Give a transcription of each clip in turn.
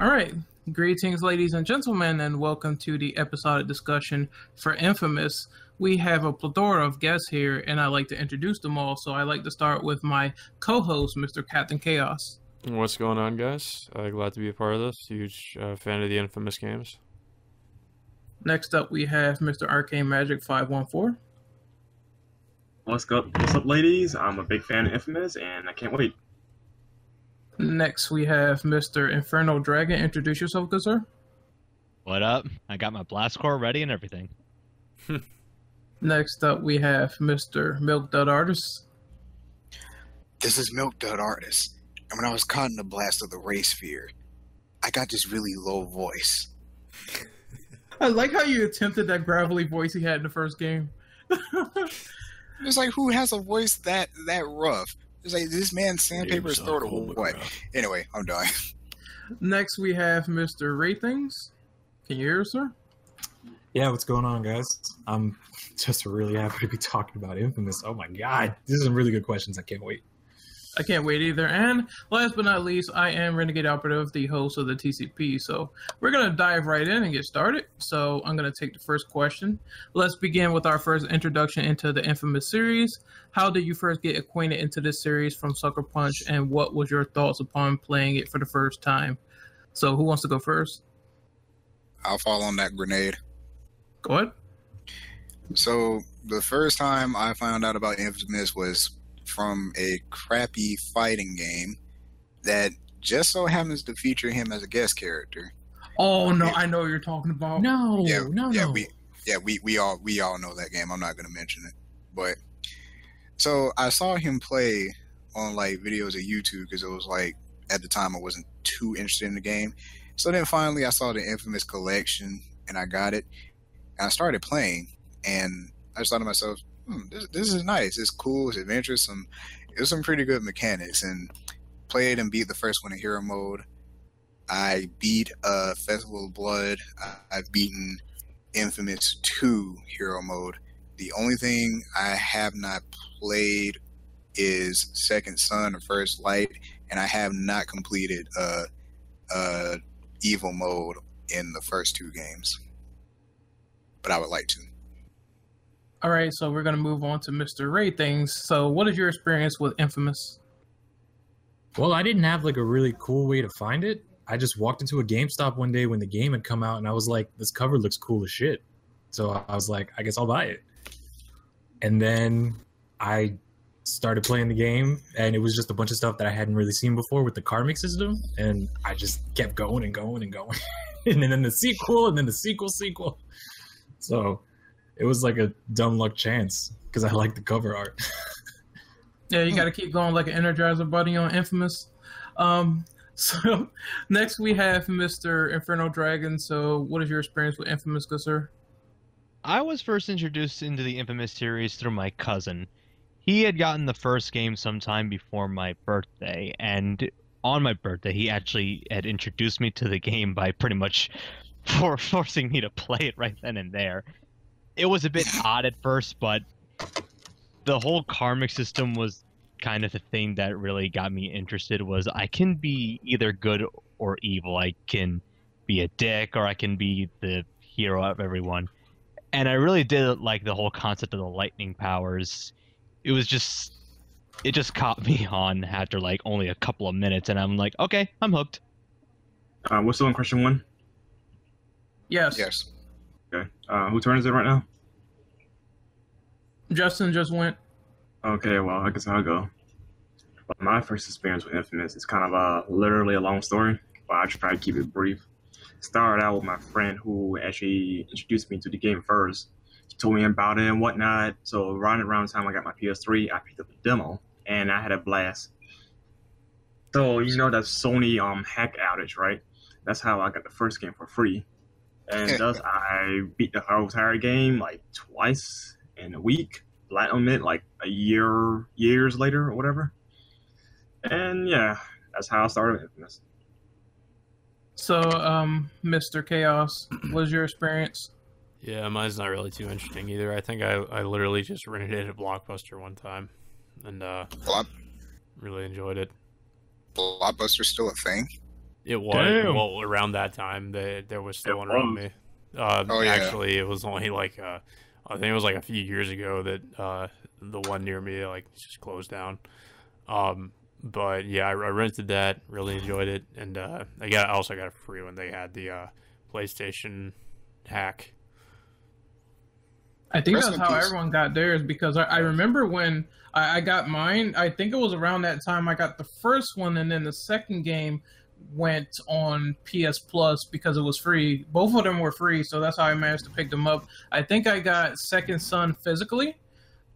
All right. Greetings, ladies and gentlemen, and welcome to the episodic discussion for Infamous. We have a plethora of guests here, and I like to introduce them all. So I like to start with my co-host, Mr. Captain Chaos. What's going on, guys? Uh, glad to be a part of this. Huge uh, fan of the Infamous games. Next up, we have Mr. Arcane Magic Five One Four. What's up, what's up, ladies? I'm a big fan of Infamous, and I can't wait. Next, we have Mr. Inferno Dragon. Introduce yourself, good sir. What up? I got my blast core ready and everything. Next up, we have Mr. Milk Dud Artist. This is Milk Dud Artist. And when I was caught in the blast of the ray sphere, I got this really low voice. I like how you attempted that gravelly voice he had in the first game. It's like who has a voice that that rough? It's like this man sandpaper his throat or what? Anyway, I'm done. Next, we have Mr. Ratings. Can you hear us, sir? Yeah, what's going on, guys? I'm just really happy to be talking about Infamous. Oh my god, these are some really good questions. I can't wait. I can't wait either. And last but not least, I am Renegade Operative, the host of the TCP. So we're going to dive right in and get started. So I'm going to take the first question. Let's begin with our first introduction into the Infamous series. How did you first get acquainted into this series from Sucker Punch, and what was your thoughts upon playing it for the first time? So who wants to go first? I'll fall on that grenade. Go ahead. So the first time I found out about Infamous was from a crappy fighting game that just so happens to feature him as a guest character. Oh no, I know what you're talking about. No, yeah, no, yeah, no. we yeah we we all we all know that game. I'm not gonna mention it, but so I saw him play on like videos of YouTube because it was like at the time I wasn't too interested in the game. So then finally I saw the Infamous collection and I got it and I started playing and I just thought to myself, hmm, this, this is nice. It's cool. It's adventurous. Some it was some pretty good mechanics and played and beat the first one in hero mode. I beat uh, Festival of Blood. I've beaten Infamous 2 hero mode. The only thing I have not played is Second Son or First Light, and I have not completed uh, uh, Evil mode in the first two games. But I would like to. All right, so we're going to move on to Mr. Ray things. So, what is your experience with Infamous? Well, I didn't have like a really cool way to find it. I just walked into a GameStop one day when the game had come out, and I was like, "This cover looks cool as shit." So I was like, "I guess I'll buy it." And then I started playing the game, and it was just a bunch of stuff that I hadn't really seen before with the karmic system, and I just kept going and going and going, and then the sequel, and then the sequel, sequel. So it was like a dumb luck chance because I like the cover art. Yeah, you got to keep going like an Energizer Bunny on Infamous. Um, so next we have Mr. Inferno Dragon. So, what is your experience with Infamous, good sir? I was first introduced into the Infamous series through my cousin. He had gotten the first game sometime before my birthday, and on my birthday, he actually had introduced me to the game by pretty much for forcing me to play it right then and there. It was a bit odd at first, but the whole karmic system was kind of the thing that really got me interested was I can be either good or evil. I can be a dick or I can be the hero of everyone. And I really did like the whole concept of the lightning powers. It was just it just caught me on after like only a couple of minutes and I'm like, okay, I'm hooked. Uh, we're still on question one. Yes. Yes. Okay. Uh, who turn is it right now? Justin just went. Okay, well, I guess I'll go. Well, my first experience with Infamous is kind of uh, literally a long story, but I try to keep it brief. Started out with my friend who actually introduced me to the game first. He told me about it and whatnot. So right around the time I got my PS3, I picked up the demo and I had a blast. So you know that Sony um hack outage, right? That's how I got the first game for free. And thus I beat the whole entire game like twice in a week, platinum it like a year years later or whatever. And yeah, that's how I started Infamous. So, um, Mr. Chaos, what was your experience? Yeah, mine's not really too interesting either. I think I, I literally just rented it at Blockbuster one time and uh, Block, really enjoyed it. Blockbuster's still a thing. It was Damn. well around that time. that there was still It one around me. Uh, Oh, yeah. Actually, it was only like uh, I think it was like a few years ago that uh, the one near me like just closed down. Um, but yeah, I, I rented that. Really enjoyed it, and uh, I got I also got it for free when they had the uh, PlayStation hack. I think Rest that's how peace. everyone got theirs because I, I remember when I, I got mine. I think it was around that time I got the first one, and then the second game went on PS Plus because it was free. Both of them were free, so that's how I managed to pick them up. I think I got Second Son physically,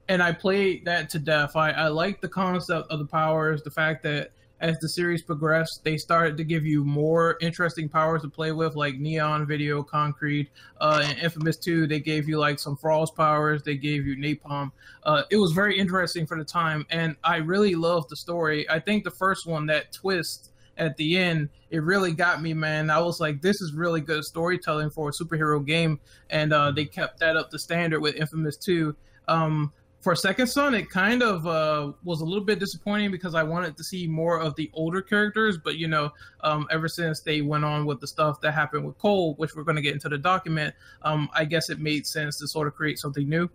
and I played that to death. I, I like the concept of the powers, the fact that as the series progressed, they started to give you more interesting powers to play with, like Neon, Video, Concrete. Uh, in Infamous 2, they gave you like some Frost powers, they gave you Napalm. Uh, it was very interesting for the time, and I really loved the story. I think the first one, that twist at the end, it really got me, man. I was like, this is really good storytelling for a superhero game, and uh, they kept that up to standard with Infamous 2. Um, for Second Son, it kind of uh, was a little bit disappointing because I wanted to see more of the older characters, but you know, um, ever since they went on with the stuff that happened with Cole, which we're going to get into the document, um, I guess it made sense to sort of create something new.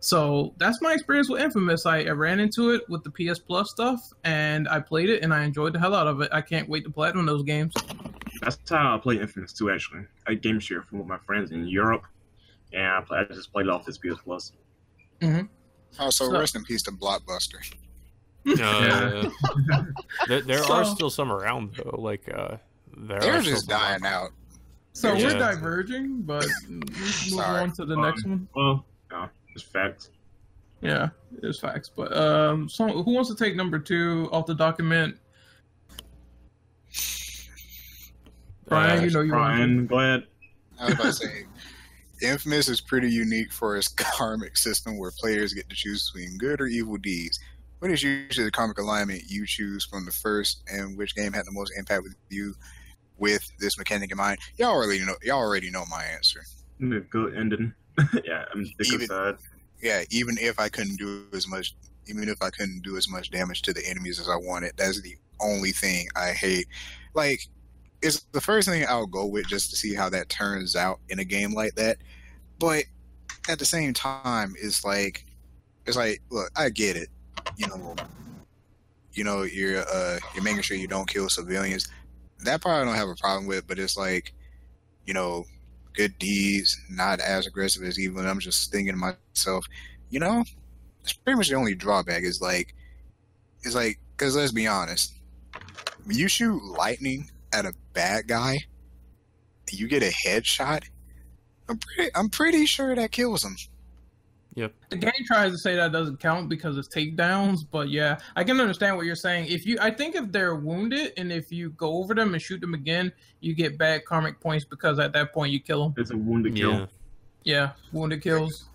So that's my experience with Infamous. I, I ran into it with the PS Plus stuff, and I played it, and I enjoyed the hell out of it. I can't wait to platinum those games. That's how I played Infamous too. actually. I game share from with my friends in Europe, and I, play, I just played it off this PS Plus. Also, So- rest in peace to Blockbuster. Uh, there there are still some around though. Like uh, there They're just dying around. out. So Yeah. we're diverging, but let's move on to the Um, next one. Well, no, it's facts. Yeah, it's facts. But um, so who wants to take number two off the document? Brian, Uh, you know you want to. Brian, go ahead. I was about to say, Infamous is pretty unique for its karmic system where players get to choose between good or evil deeds. What is usually the karmic alignment you choose from the first, and which game had the most impact with you with this mechanic in mind? Y'all already know. Y'all already know my answer. The good ending. yeah, I'm Even- side. Yeah, even if I couldn't do as much, even if I couldn't do as much damage to the enemies as I wanted, that's the only thing I hate. Like, it's the first thing I'll go with just to see how that turns out in a game like that. But at the same time, it's like, it's like, look, I get it. You know, you know, you're uh, you're making sure you don't kill civilians. That part I don't have a problem with, but it's like, you know, good deeds, not as aggressive as evil. And I'm just thinking to myself, you know, it's pretty much the only drawback. Is like, it's like, because let's be honest, when you shoot lightning at a bad guy, you get a headshot. I'm pretty, I'm pretty sure that kills him. Yep. The game tries to say that doesn't count because it's takedowns, but yeah, I can understand what you're saying. If you, I think if they're wounded and if you go over them and shoot them again, you get bad karmic points because at that point you kill them. It's a wounded kill. Yeah. Yeah, wounded kills.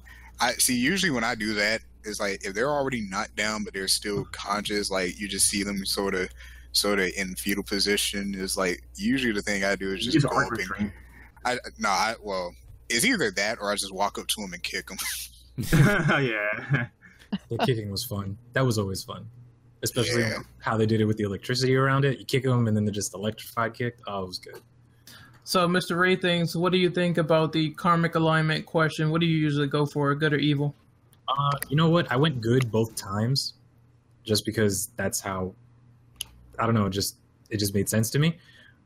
I see. Usually when I do that, it's like if they're already knocked down but they're still conscious, like you just see them sort of, sort of in fetal position. Is like usually the thing I do is just go up and. I no, I well, it's either that or I just walk up to him and kick him. yeah. The kicking was fun. That was always fun, especially Yeah. how they did it with the electricity around it. You kick them, and then they're just electrified kicked. Oh, it was good. So, Mr. Ray things, what do you think about the karmic alignment question? What do you usually go for, good or evil? Uh, you know what? I went good both times, just because that's how. I don't know. Just it just made sense to me.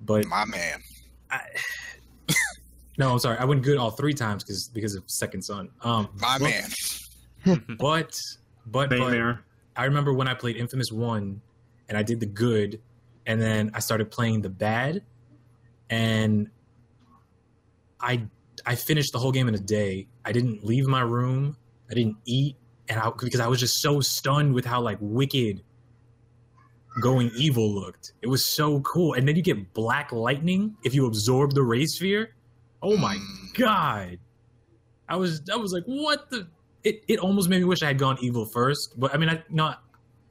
But My man. I, no, I'm sorry. I went good all three times because because of Second Son. Um, My but, man. But but but. I remember when I played Infamous One, and I did the good, and then I started playing the bad, and I I finished the whole game in a day. I didn't leave my room. I didn't eat, and I because I was just so stunned with how like wicked going evil looked. It was so cool, and then you get black lightning if you absorb the ray sphere. Oh my god! I was I was like, what the it, it almost made me wish I had gone evil first. But I mean, I not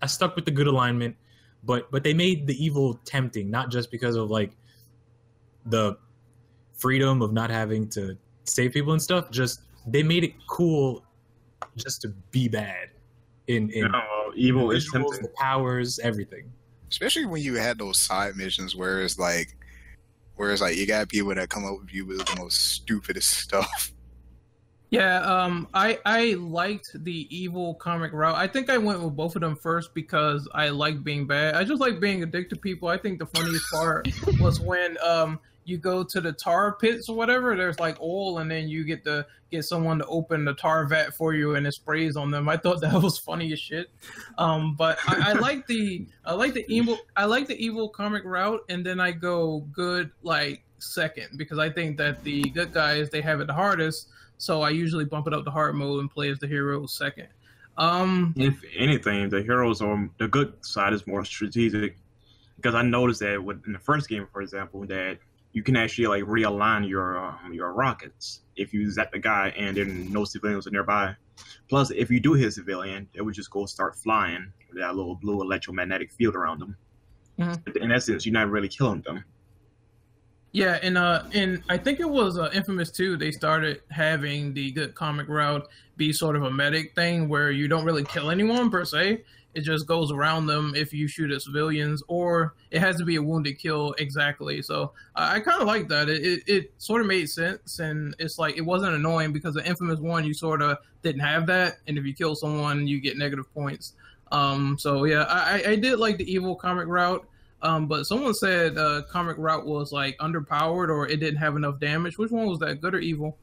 I stuck with the good alignment, but but they made the evil tempting, not just because of like the freedom of not having to save people and stuff. Just they made it cool, just to be bad. In in No, well, evil is visuals, tempting. the powers, everything. Especially when you had those side missions where it's like Whereas like you got people that come up with you with the most stupidest stuff. Yeah, um, I I liked the evil karmic route. I think I went with both of them first because I like being bad. I just like being a dick to people. I think the funniest part was when um you go to the tar pits or whatever. There's like oil, and then you get to get someone to open the tar vat for you, and it sprays on them. I thought that was funny as shit. Um, but I, I like the I like the evil I like the evil karmic route, and then I go good like second because I think that the good guys they have it the hardest. So I usually bump it up to hard mode and play as the hero second. Um, If anything, the heroes are the good side is more strategic because I noticed that in the first game, for example, that you can actually like realign your um, your rockets if you zap the guy and then no civilians are nearby. Plus, if you do hit a civilian, it would just go start flying with that little blue electromagnetic field around them. Mhm. In essence, you're not really killing them. Yeah, and uh, and I think it was uh, Infamous 2. They started having the good karmic route be sort of a medic thing where you don't really kill anyone per se. It just goes around them if you shoot at civilians, or it has to be a wounded kill exactly. So I I kind of like that. It, it it sort of made sense, and it's like it wasn't annoying because the Infamous one you sort of didn't have that, and if you kill someone, you get negative points. Um, so yeah, I, I- I did like the evil karmic route. Um, but someone said uh, karmic route was like underpowered or it didn't have enough damage. Which one was that, good or evil?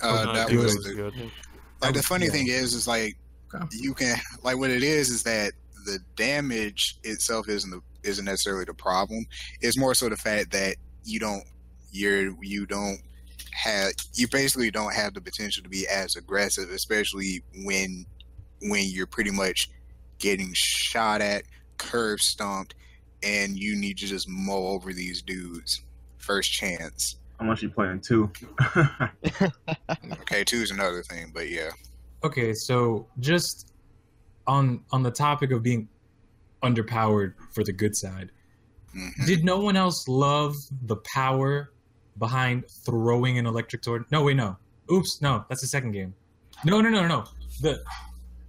Uh, Uh, that was was the, good. like the funny yeah. thing is is like Okay. you can like what it is is that the damage itself isn't the, isn't necessarily the problem. It's more so the fact that you don't you're you don't have you basically don't have the potential to be as aggressive, especially when when you're pretty much getting shot at, curve stomped, and you need to just mow over these dudes first chance. Unless you're playing two. Okay, two is another thing, but yeah. Okay, so just on on the topic of being underpowered for the good side, Mhm. did no one else love the power behind throwing an electric sword? No, wait, no. Oops, no, that's the second game. No, no, no, no, no. The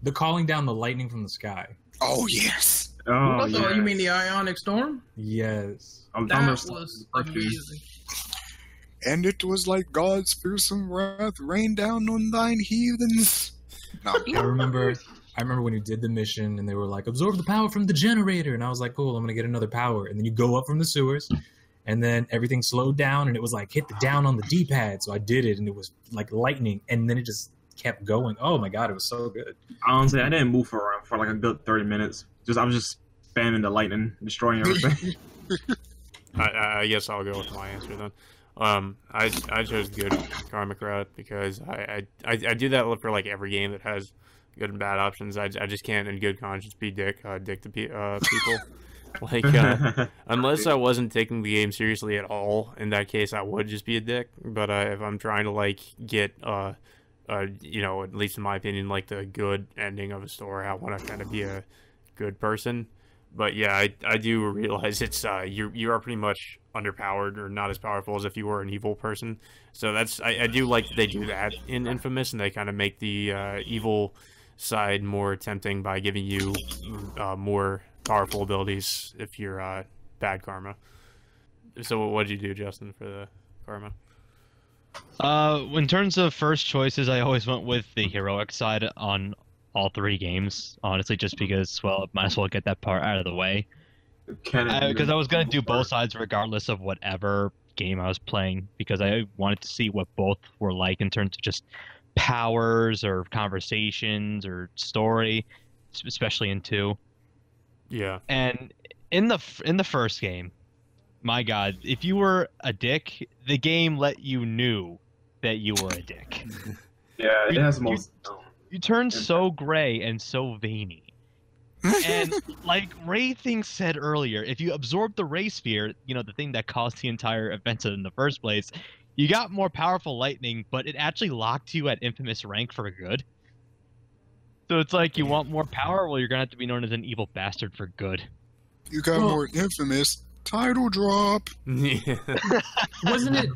the calling down the lightning from the sky. Oh yes. oh, yeah. you mean the Ionic Storm? Yes. I'm, That I'm was amazing. And it was like God's fearsome wrath rained down on thine heathens. No, I remember I remember when you did the mission and they were like, absorb the power from the generator. And I was like, cool, I'm gonna get another power. And then you go up from the sewers and then everything slowed down and it was like hit the down on the D pad. So I did it and it was like lightning and then it just kept going. Oh my god, it was so good. honestly, I didn't move for around for like a good 30 minutes. Just I was just spamming the lightning, destroying everything. I, I I guess I'll go with my answer then. Um, I I chose good karmic route because I, I, I, I do that for like every game that has good and bad options. I, I just can't in good conscience be dick uh, dick to pe- uh, people. like uh, unless I wasn't taking the game seriously at all, in that case I would just be a dick. But uh, if I'm trying to like get uh, uh, you know, at least in my opinion, like the good ending of a story, I want to kind of be a good person but yeah, I, I do realize it's uh you you are pretty much underpowered or not as powerful as if you were an evil person. So that's I, I do like they do that in Infamous and they kind of make the uh, evil side more tempting by giving you uh, more powerful abilities if you're uh, bad karma. So what did you do, Justin, for the karma? Uh, in terms of first choices, I always went with the heroic side on all three games. Honestly, just because, well, might as well get that part out of the way. Because I was gonna do both sides regardless of whatever game I was playing, because I wanted to see what both were like in terms of just powers or conversations or story, especially in two. Yeah. And in the in the first game, my God, if you were a dick, the game let you knew that you were a dick. yeah, it has the you- most. um, You turn so gray and so veiny. And like Ray thing said earlier, if you absorb the ray sphere, you know, the thing that caused the entire event in the first place, you got more powerful lightning, but it actually locked you at infamous rank for good. So it's like you want more power, well you're gonna have to be known as an evil bastard for good. you got Well- more infamous title drop. yeah. Wasn't it?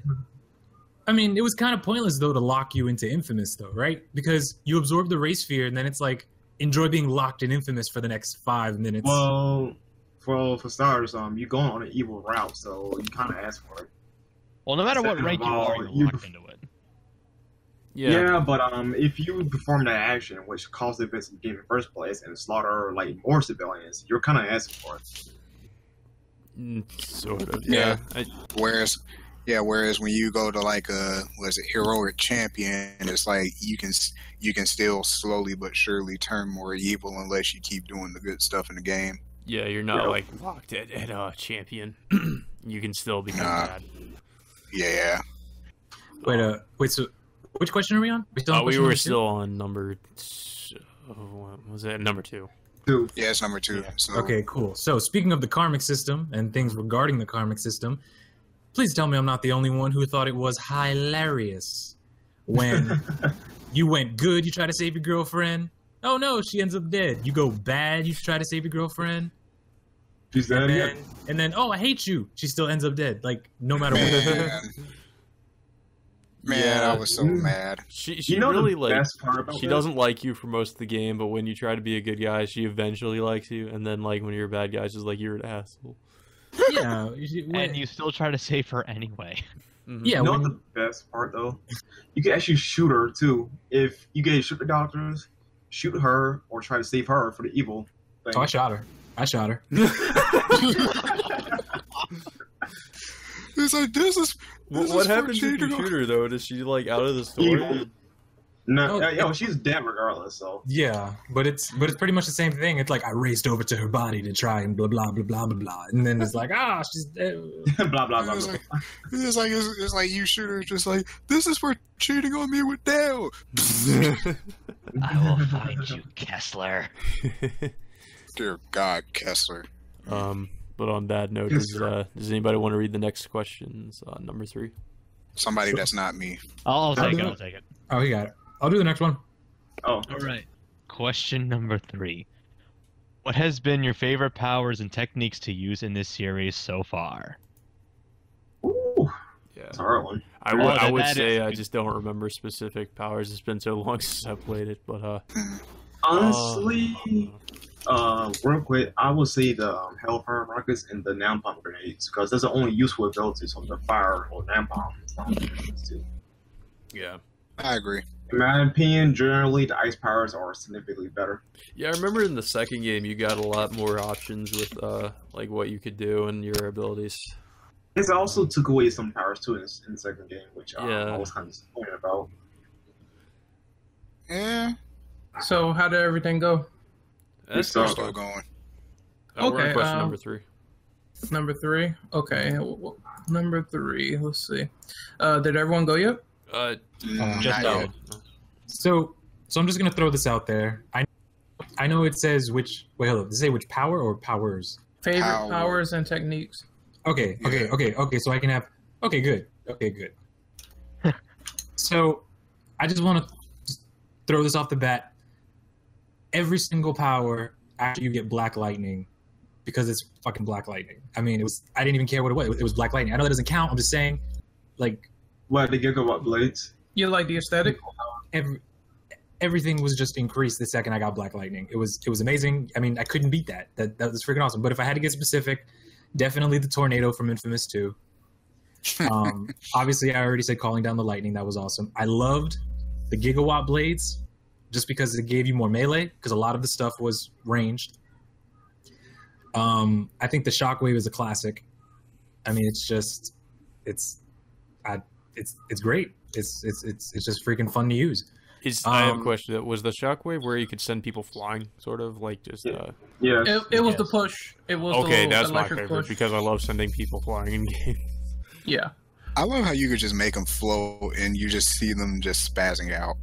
I mean, it was kind of pointless though to lock you into Infamous though, right? Because you absorb the ray sphere, and then it's like enjoy being locked in Infamous for the next five minutes. Well, for for starters, um, you're going on an evil route, so you kind of ask for it. Well, no matter what rank of you are, you're you- locked into it. Yeah. Yeah. but um, if you perform that action, which caused the events of the game in the first place, and slaughter like more civilians, you're kind of asking for it. Mm, Sort of. Yeah. Yeah. I, Whereas, yeah, whereas when you go to like a was it heroic champion, it's like you can you can still slowly but surely turn more evil unless you keep doing the good stuff in the game. yeah, you're not Yeah. like locked at, at uh, champion. you can still become Nah. bad. Yeah, Wait, uh, wait. So, which question are we on? We still on Uh, we were number two? still on number. t- oh, what was it number two? Two. yeah, it's number two. Yeah. So Okay, cool. So, speaking of the karmic system and things regarding the karmic system, please tell me I'm not the only one who thought it was hilarious when you went good, you try to save your girlfriend. Oh no, she ends up dead. You go bad, you try to save your girlfriend, She's dead and again. then and then oh I hate you. She still ends up dead. Like no matter what. man, man, Yeah. I was so mad. She she You know really the like best part about she this? doesn't like you for most of the game, but when you try to be a good guy, she eventually likes you, and then like when you're a bad guy, she's like you're an asshole. yeah, you- when- And you still try to save her anyway. Mhm. yeah. You know when- the best part though? You can actually shoot her too. If you get shoot the doctors, shoot her or try to save her for the evil. Thing. oh, I shot her. I shot her. It's like this is What, This what is for happens if you cheating on- shoot her though? Does she like out of the story? Evil. no, Oh, yeah, yo, she's dead regardless. So Yeah, but it's but it's pretty much the same thing. It's like I raced over to her body to try and blah blah blah blah blah blah, and then it's like ah she's dead. blah blah blah. It's blah. like, it's like it's, it's like you shoot her just like this is for cheating on me with Dale. I will find you, Kessler. Dear God, Kessler. um, but on that note, Yes, does, uh, does anybody want to read the next questions? Uh, number three. Somebody that's not me. I'll, I'll take it. I'll take it. Oh, he got it. I'll do the next one. Oh, All right. Question number three. What has been your favorite powers and techniques to use in this series so far? Ooh, Yeah. that's a hard one. I Oh, would I would say is I just don't remember specific powers. It's been so long since I played it, but uh. Honestly, uh, uh, real quick, I would say the um, Hellfire rockets and the napalm grenades because that's the only useful abilities on the fire or napalm. yeah. I agree. In my opinion, generally the ice powers are significantly better. Yeah, I remember in the second game you got a lot more options with uh like what you could do and your abilities. It also took away some powers too in, in the second game, which um, Yeah. I was kind of disappointed about. Yeah, So how did everything go? That's So- still fun. going. Uh, we're on Okay, question um, number three. Number three. Okay. w- w- Number three. Let's see. Uh, did everyone go yet? Uh, Mm, just not out. yet. So so I'm just gonna throw this out there. I I know it says which wait hold up. Does it say which power or powers? Favorite Power. powers and techniques. Okay, okay, okay, okay. So I can have. Okay, good. Okay, good. so, I just want to just throw this off the bat. Every single power after you get Black Lightning, because it's fucking Black Lightning. I mean, it was. I didn't even care what it was. It was Black Lightning. I know that doesn't count. I'm just saying, like What the gigawatt blades? You like the aesthetic? Every everything was just increased the second I got Black Lightning. It was it was amazing. I mean, I couldn't beat that. That that was freaking awesome. But if I had to get specific, definitely the tornado from Infamous Two. Um, obviously, I already said calling down the lightning. That was awesome. I loved the gigawatt blades, just because it gave you more melee. Because a lot of the stuff was ranged. Um, I think the shockwave is a classic. I mean, it's just, it's, I, it's it's great. It's it's it's it's just freaking fun to use. Is I have a Um, question. Was the shockwave where you could send people flying, sort of like just? Yeah. Uh... Yeah. It, it was the push. It was Okay, little that's my favorite push. because I love sending people flying in games. Yeah. I love how you could just make them float and you just see them just spazzing out.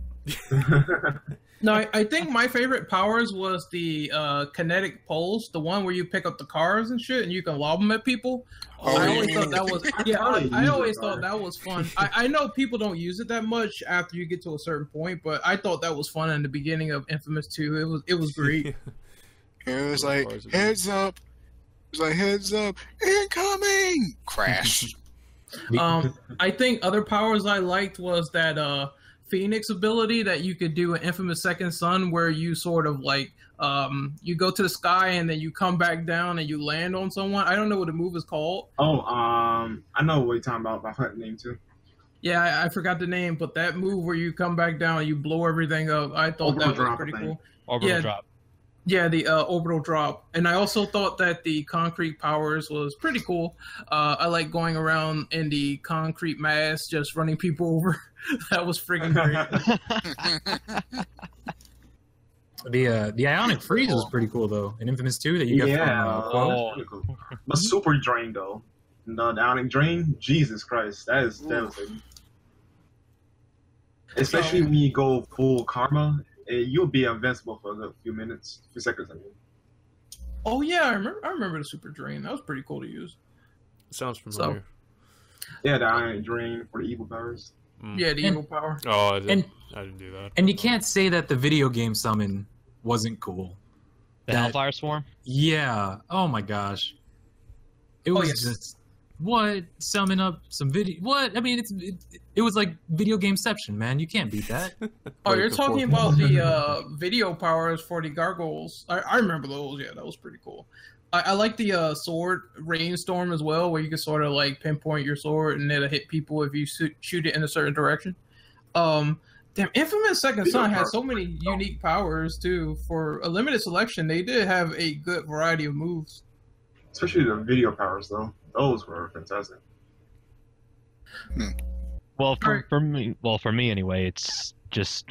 No, I, I think my favorite powers was the uh, kinetic pulse, the one where you pick up the cars and shit, and you can lob them at people. Oh, I yeah. always thought that was yeah. I, Probably I always thought that was fun. I, I know people don't use it that much after you get to a certain point, but I thought that was fun in the beginning of Infamous Two. It was it was great. It was like, heads up. It was like, heads up, incoming! Crash. um, I think other powers I liked was that uh, Phoenix ability that you could do in Infamous Second Son, where you sort of like Um, you go to the sky and then you come back down and you land on someone. I don't know what the move is called. Oh, um, I know what you're talking about. My hunt name too. Yeah, I, I forgot the name, but that move where you come back down and you blow everything up, I thought Orbital that was pretty I think. cool. Orbital Yeah. drop. Yeah, the uh, orbital drop, and I also thought that the concrete powers was pretty cool. Uh, I like going around in the concrete mass, just running people over. that was freaking great. The uh, the ionic freeze was pretty cool though. In Infamous 2 that you got Yeah, from uh, Kuo. Oh. pretty cool. But super drain though. The downing drain, Jesus Christ, that is Ooh. devastating. Especially when you go full karma, you'll be invincible for a few minutes, a few seconds. I mean, oh yeah, I remember. I remember the super drain. That was pretty cool to use. Sounds familiar. yeah, the ionic drain for the evil powers. Mm. Yeah, the And- evil power. Oh, I didn't, And- I didn't do that. And you can't say that the video game summon wasn't cool. The That- Hellfire Swarm. Yeah. Oh my gosh. It Oh, was yes. just what summon up some video. What I mean, it's it, it was like video gameception, man. You can't beat that. Oh, you're talking about the uh, video powers for the gargoyles. I, I remember those. Yeah, that was pretty cool. I, I like the uh, sword rainstorm as well, where you can sort of like pinpoint your sword and it'll hit people if you shoot, shoot it in a certain direction. Um, damn, Infamous Second Video Son has so many unique powers too. For a limited selection, they did have a good variety of moves. Especially the video powers though. Those were fantastic. Well, for, Alright. for me, well, for me anyway, it's just,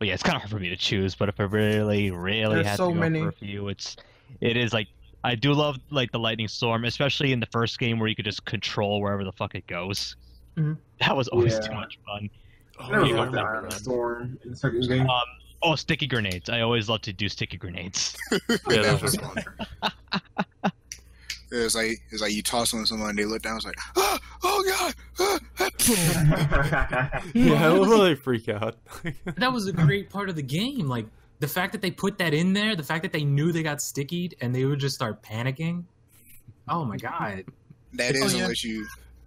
well, yeah, it's kind of hard for me to choose. But if I really, really There's had so to go many. for a few, it's, it is like I do love like the lightning storm, especially in the first game where you could just control wherever the fuck it goes. Mhm. That was always too much fun. Oh, I never yeah, I liked the remember ionic that. storm in the second game. Um, oh, sticky grenades! I always love to do sticky grenades. Yeah, that those was were fun. It's like it's like you toss on someone, and they look down, it's like, ah, oh god, ah, ah." Yeah, I love how they freak out. that was a great part of the game. Like the fact that they put that in there, the fact that they knew they got stickied and they would just start panicking. Oh my god. That is Oh, yeah. unless you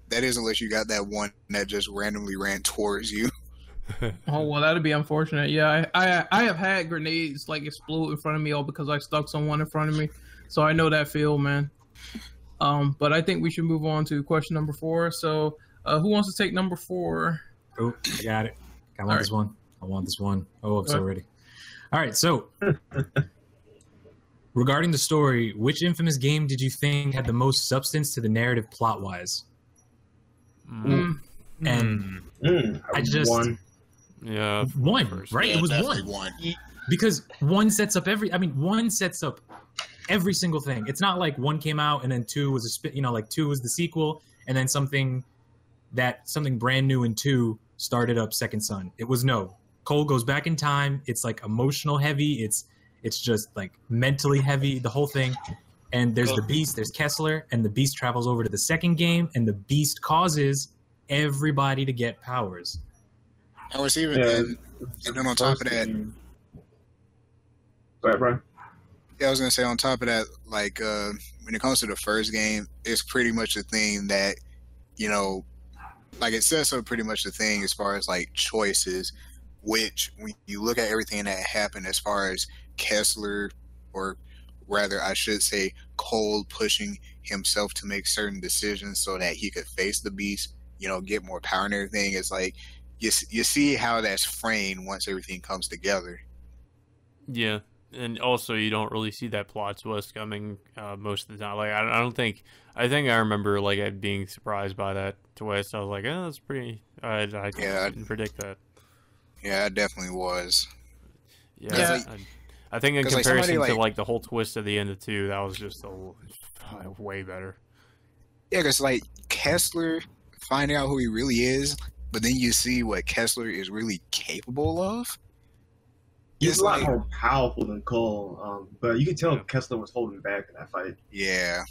that is unless you got that one that just randomly ran towards you. Oh well, that'd be unfortunate. Yeah, I, I I have had grenades like explode in front of me all because I stuck someone in front of me, so I know that feel, man. Um, but I think we should move on to question number four. So, uh, who wants to take number four? Oh, I got it. I want All this one. I want this one. Oh, I'm so ready. All right, so regarding the story, which infamous game did you think had the most substance to the narrative plot wise? Mm, Mm, And Mm, I just- one. yeah, one, first. right? Yeah, it was one. one. Because one sets up every I mean, one sets up every single thing. It's not like one came out and then two was a spit, you know, like two was the sequel and then something that something brand new in two started up Second Son. It was no. Cole goes back in time. It's like emotional heavy. It's it's just like mentally heavy, the whole thing. And there's the beast, there's Kessler, and the beast travels over to the second game, and the beast causes everybody to get powers. I was even Yeah. and, and then on top of that, Go ahead, bro. Yeah, I was gonna say on top of that, like uh when it comes to the first game, it's pretty much the thing that, you know, like it sets up pretty much the thing as far as like choices, which when you look at everything that happened as far as Kessler or rather I should say Cole pushing himself to make certain decisions so that he could face the beast, you know, get more power and everything, it's like you, you see how that's framed once everything comes together. Yeah, and also you don't really see that plot twist coming uh, most of the time. Like I, I don't think I think I remember like being surprised by that twist. I was like, oh, that's pretty. I, I Yeah. didn't predict that. Yeah, it definitely was. Yeah, Yeah. I, I think in 'Cause, like, comparison somebody, to like- like the whole twist at the end of two, that was just a l- way better. Yeah, because like Kessler finding out who he really is, but then you see what Kessler is really capable of. He's It's a lot like- more powerful than Cole, um, but you could tell Kessler was holding back in that fight. Yeah,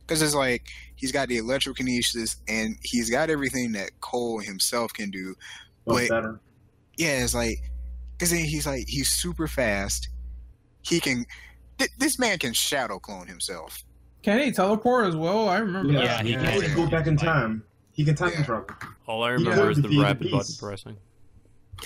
because it's like he's got the electrokinesis and he's got everything that Cole himself can do. But better. Yeah, it's like because then he's like he's super fast. He can. Th- this man can shadow clone himself. can he teleport as well? I remember Yeah, that. he he can. can go back in time. He can time Yeah. travel. All I remember is the rapid button beast. pressing.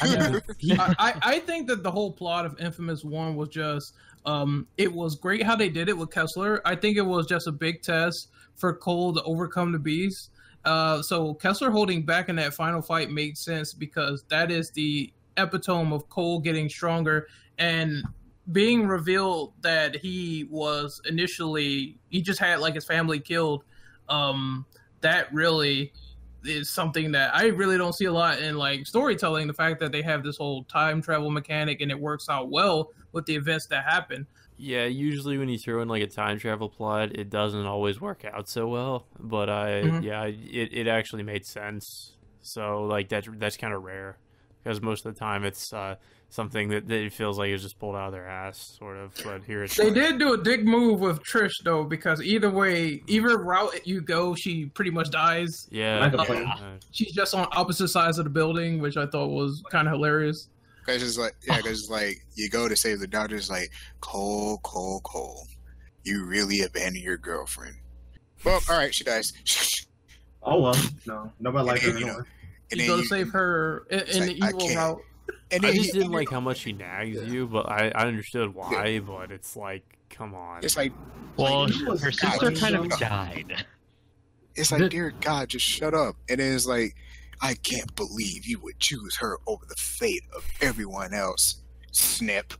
I mean, he- I, I I think that the whole plot of Infamous One was just um it was great how they did it with Kessler. I think it was just a big test for Cole to overcome the beast. Uh so Kessler holding back in that final fight made sense because that is the epitome of Cole getting stronger and being revealed that he was initially he just had like his family killed um that really is something that I really don't see a lot in like storytelling. The fact that they have this whole time travel mechanic and it works out well with the events that happen. Yeah, usually when you throw in like a time travel plot, it doesn't always work out so well. But I, Mhm. yeah, it, it actually made sense. So like that's that's kind of rare because most of the time it's uh, something that, that it feels like it's just pulled out of their ass, sort of. But here it's They like- did do a dick move with Trish though, because either way, either route you go, she pretty much dies. Yeah, Like yeah, uh, She's just on opposite sides of the building, which I thought was kind of hilarious. Cause it's like, yeah, cause like you go to save the doctor. It's like Cole, Cole, Cole. You really abandoned your girlfriend. Well, all right, she dies. Oh well, no, nobody likes her You know, You go to save her in, in like, the I evil route. And I then just didn't like how much she nags you, but I, I understood why. But it's like, come on. It's like, Well, Like, her sister dying kind of young. died. it's like, dear God, just shut up. And then it's like, I can't believe you would choose her over the fate of everyone else. Snip.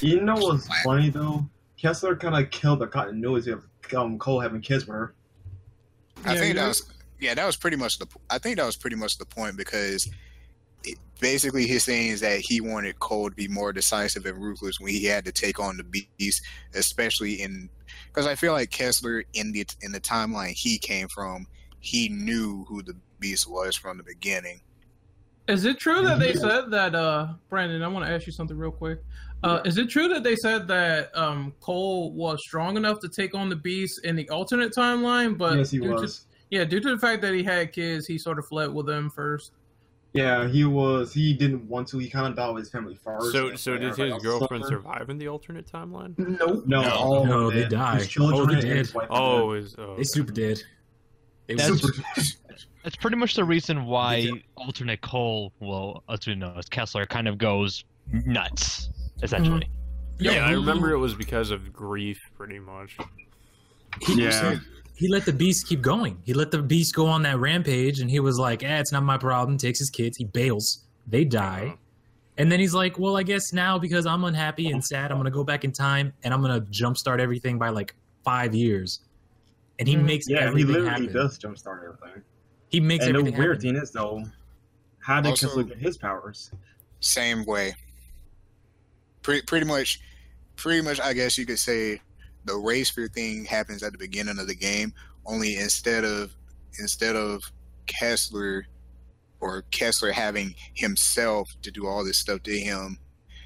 You know what's funny though? Kessler kind of killed the continuity of um, Cole having kids with her. I Yeah, think you- that was yeah, that was pretty much the. I think that was pretty much the point because it, basically his saying is that he wanted Cole to be more decisive and ruthless when he had to take on the beast, especially in because I feel like Kessler in the in the timeline he came from, he knew who the beast was from the beginning. Is it true that they said that uh Brandon, I want to ask you something real quick. Uh, is it true that they said that um, Cole was strong enough to take on the beast in the alternate timeline, but yes, he due was. To, yeah, due to the fact that he had kids, he sort of fled with them first. Yeah, he was. He didn't want to. He kind of died with his family first. so so did his else girlfriend suffered. survive in the alternate timeline? Nope. No, No. all No, they died. His children Oh, they and did. Oh, is oh, They super did. They That's- Super- That's pretty much the reason why alternate Cole, well, as we know, as Kessler, kind of goes nuts, essentially. Mm-hmm. yeah, I remember it was because of grief, pretty much. He, Yeah. Said- he let the beast keep going. He let the beast go on that rampage, and he was like, "Eh, it's not my problem." Takes his kids, he bails. They die, and then he's like, "Well, I guess now because I'm unhappy and sad, I'm gonna go back in time and I'm gonna jumpstart everything by like five years." And he Mhm. makes yeah, he everything literally happen. does jumpstart everything. He makes and the weird happen. thing is though, how did Also- Kessler get his powers? Same way. Pretty pretty much, pretty much. I guess you could say the ray sphere thing happens at the beginning of the game. Only instead of instead of Kessler or Kessler having himself to do all this stuff to him,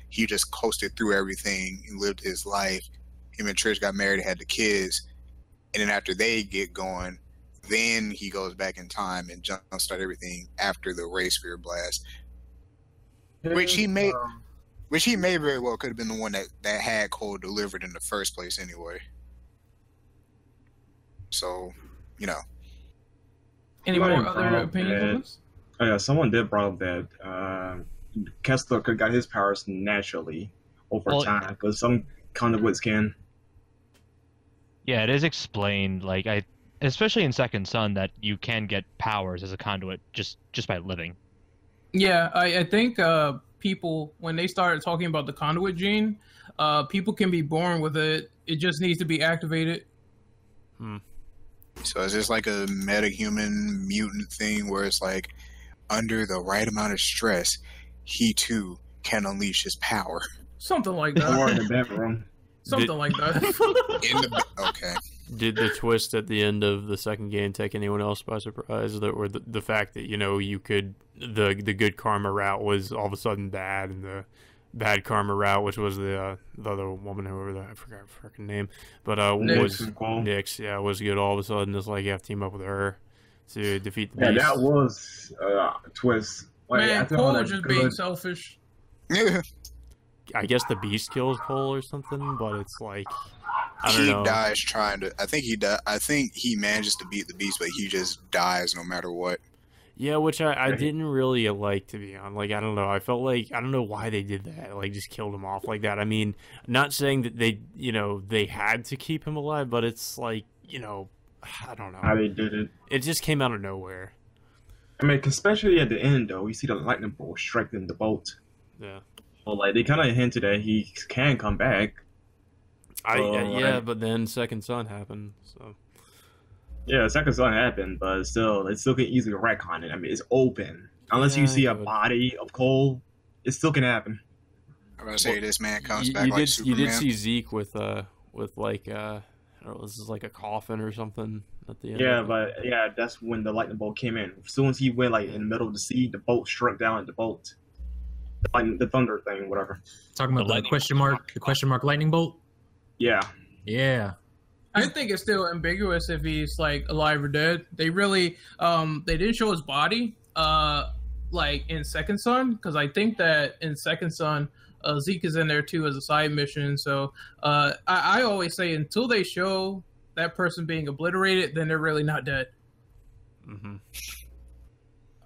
he just coasted through everything and lived his life. Him and Trish got married, had the kids, and then after they get going, then he goes back in time and jumpstart everything after the ray sphere blast. Which he made- Um, Which he may very well could have been the one that, that had Cole delivered in the first place anyway. So, you know. Anybody Right, more other opinions yeah. on this? oh yeah, someone did brought up that uh, Kessler could got his powers naturally over Well- time because some conduits can. Yeah, it is explained, like I, especially in Second Son, that you can get powers as a conduit just just by living. Yeah, I, I think uh, people when they started talking about the conduit gene, uh, people can be born with it. It just needs to be activated. Hmm. So it's just like a metahuman mutant thing where it's like under the right amount of stress, he too can unleash his power. Something like Or in that. the bedroom. Something like that. In the okay. Did the twist at the end of the second game take anyone else by surprise? The, or the, the fact that you know you could the the good karma route was all of a sudden bad, and the bad karma route, which was the uh, the other woman, whoever the I forgot her freaking name, but uh Nix. was and Cole. Yeah, was good. All of a sudden, it's like you have to team up with her to defeat the Yeah, beast. that was uh, a twist. Like, Man, after all Cole was just good- being selfish. I guess the beast kills Cole or something, but it's like I don't he know. dies trying to. I think he. Di- I think he manages to beat the beast, but he just dies no matter what. Yeah, which I, I didn't really like to be on. Like I don't know. I felt like I don't know why they did that. Like just killed him off like that. I mean, not saying that they you know they had to keep him alive, but it's like you know I don't know How they did it. It just came out of nowhere. I mean, especially at the end though, you see the lightning bolt striking the bolt. Yeah. Well, like they kind of hinted that he can come back. I So, yeah, yeah, I- but then Second Son happened. So Yeah, second son happened, but still, it still can easily retcon it. I mean, it's open. Unless you see a but- body of Cole, it still can happen. I'm gonna say Well, this man comes you, back you like did Superman. you did see Zeke with uh with like uh know, this is like a coffin or something at the end. Yeah, but yeah, that's when the lightning bolt came in. As soon as he went like in the middle of the sea, the bolt struck down at the bolt. Like the thunder thing, whatever. Talking about The the, question mark, the question mark lightning bolt. Yeah. Yeah, I think it's still ambiguous if he's like alive or dead. They really um they didn't show his body uh like in Second Son because I think that in Second Son uh, Zeke is in there too as a side mission. So uh I, I always say until they show that person being obliterated, then they're really not dead. Mm-hmm.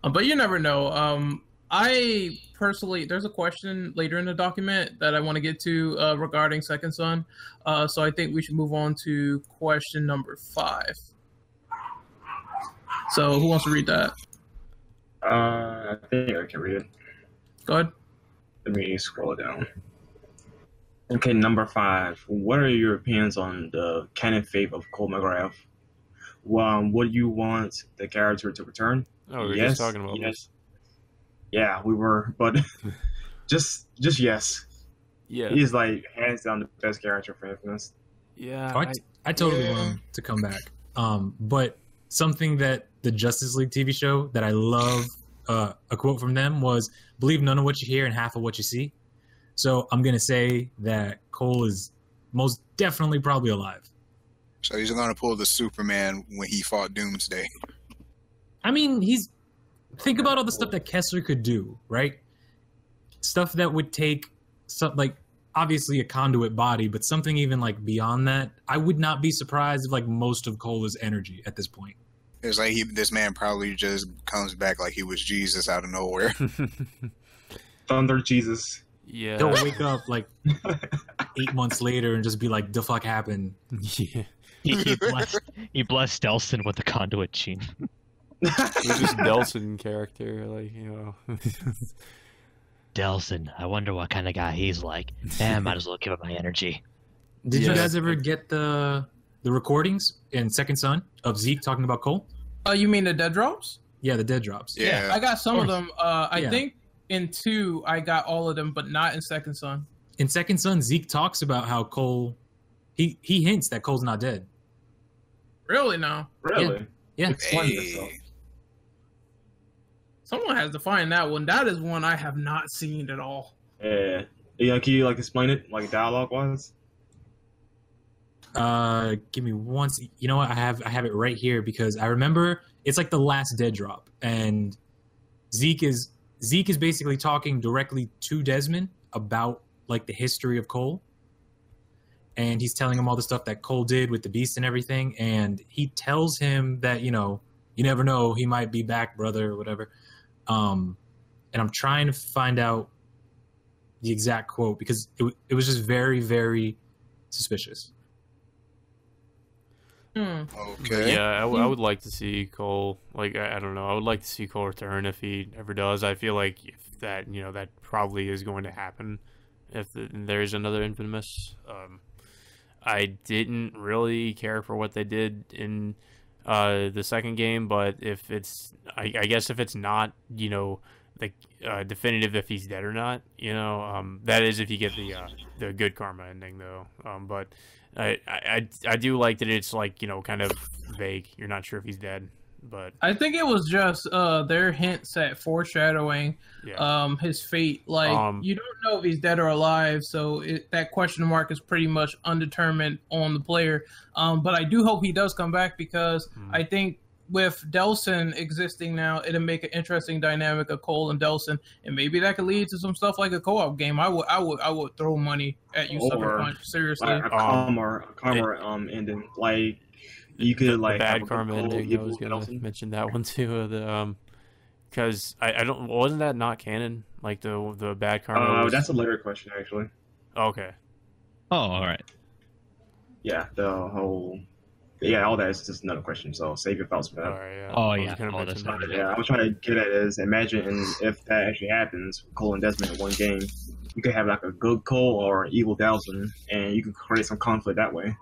Uh, but you never know. Um, I personally, there's a question later in the document that I want to get to uh, regarding Second Son. Uh, so I think we should move on to question number five. So who wants to read that? Uh, I think I can read it. Go ahead. Let me scroll down. Okay, number five. What are your opinions on the canon fate of Cole McGrath? Um, would you want the character to return? Oh, we were yes, just talking about yes. this. Yeah, we were, but just just yes. Yeah. He's like hands down the best character for Infamous. Yeah. I, I- I totally Yeah. want him to come back. Um, but something that the Justice League TV show that I love, uh, a quote from them was, "Believe none of what you hear and half of what you see." So I'm gonna say that Cole is most definitely probably alive. So he's gonna pull the Superman when he fought Doomsday. I mean, he's think about all the stuff that Kessler could do, right? Stuff that would take some like obviously a conduit body, but something even like beyond that. I would not be surprised if like most of Cola's energy at this point. It's like he, this man probably just comes back like he was Jesus out of nowhere. Thunder Jesus. yeah. Don't wake up like eight months later and just be like, "The fuck happened?" yeah. He, he blessed he blessed Delsin with the conduit gene. It was just Nelson character, like you know. Delsin, I wonder what kind of guy he's like. Damn, might as well give up my energy. Did you guys ever get the the recordings in Second Son of Zeke talking about Cole? Oh, you mean the dead drops? Yeah, the dead drops. Yeah. I got some of course. them. Uh, I Yeah. think in two I got all of them, but not in Second Son. In Second Son, Zeke talks about how Cole. He he hints that Cole's not dead. Really? No. Really? Yeah. Explain yourself. Hey, Someone has to find that one. That is one I have not seen at all. Yeah. Yeah, can you like explain it like dialogue wise? Uh, give me once You know what? I have I have it right here because I remember it's like the last dead drop, and Zeke is Zeke is basically talking directly to Desmond about like the history of Cole, and he's telling him all the stuff that Cole did with the beast and everything, and he tells him that you know you never know he might be back, brother, or whatever. Um, and I'm trying to find out the exact quote because it, it was just very very suspicious. Hmm. Okay. yeah, I, w- I would like to see Cole. Like I, I don't know, I would like to see Cole return if he ever does. I feel like if that you know that probably is going to happen if the, there's another Infamous. Um, I didn't really care for what they did in uh, the second game, but if it's, I, I guess if it's not, you know, the uh, definitive if he's dead or not, you know, um, that is if you get the uh, the good karma ending though. Um, but I, I I do like that it's like you know kind of vague. You're not sure if he's dead, but I think it was just uh, their hints at foreshadowing yeah. um, his fate. Like Um, you don't know if he's dead or alive, so it, that question mark is pretty much undetermined on the player. Um, but I do hope he does come back because Mhm. I think with Delsin existing now, it'll make an interesting dynamic of Cole and Delsin, and maybe that could lead to some stuff like a co-op game. I would, I would, I would throw money at you, Sucker Punch. Seriously, Like a Um, karma, a karma um ending. Like you could the, like the bad a karma Cole ending. I was gonna Nelson. mention that one too. uh, The um, Because I, I don't wasn't that not canon? Like the the bad karma. Uh, was- that's a later question, actually. okay. Oh, all right. Yeah, the whole. Yeah, all that is just another question. So save your thoughts for All that. right. Yeah. Oh, I yeah. gonna Oh, that's that. Yeah, I was trying to get at is imagine if that actually happens, Cole and Desmond in one game, you could have like a good Cole or an evil Delsin, and you can create some conflict that way.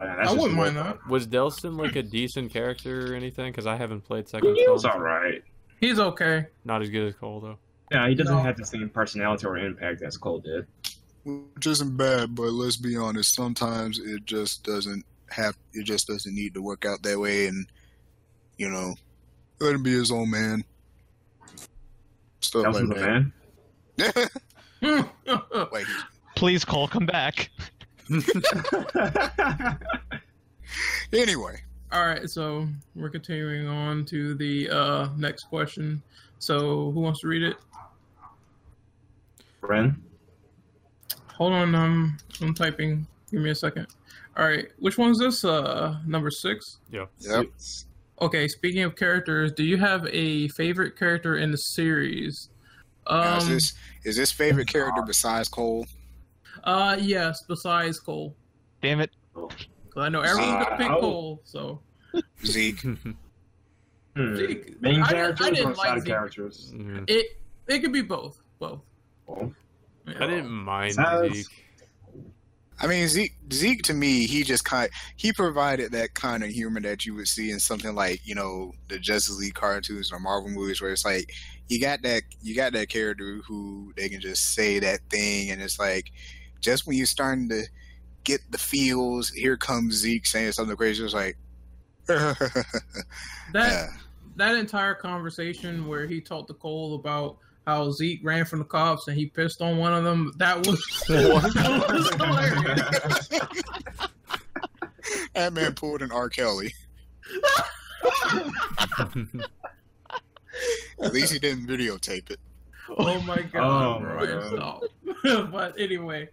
Uh, that's I wouldn't mind that. Was Delsin like a decent character or anything? Because I haven't played Second He was alright. He's okay. Not as good as Cole though. Yeah, he doesn't No. have the same personality or impact as Cole did. which isn't bad, but let's be honest. Sometimes it just doesn't have. It just doesn't need to work out that way, and you know, let him be his own man. Stuff Delsin's like a man. that. like, Please, Cole, come back. anyway, All right, so we're continuing on to the uh, next question. So, who wants to read it? Ren. Hold on, um, I'm typing. Give me a second. All right, which one's this? Uh, number six. Yeah. yep. Okay, speaking of characters, do you have a favorite character in the series? Now, is Um, this is this favorite character besides Cole? Uh, yes, besides Cole, Damn it. because I know everyone's gonna pick Uh, Cole. So Zeke. Hmm. Zeke- Main I didn't- I characters didn't or like side Zeke. characters? Mhm. it it could be both, both. Oh. I didn't mind Besides- Zeke. I mean, Zeke. Zeke to me, he just kind he provided that kind of humor that you would see in something like you know the Justice League cartoons or Marvel movies, where it's like you got that you got that character who they can just say that thing, and it's like just when you're starting to get the feels, here comes Zeke saying something crazy. It's like, That yeah. that entire conversation where he talked to Cole about how Zeke ran from the cops and he pissed on one of them, that was, that was hilarious. that man pulled an R. Kelly. At least he didn't videotape it. Oh my god, Oh, Brian, man. stop. but anyway,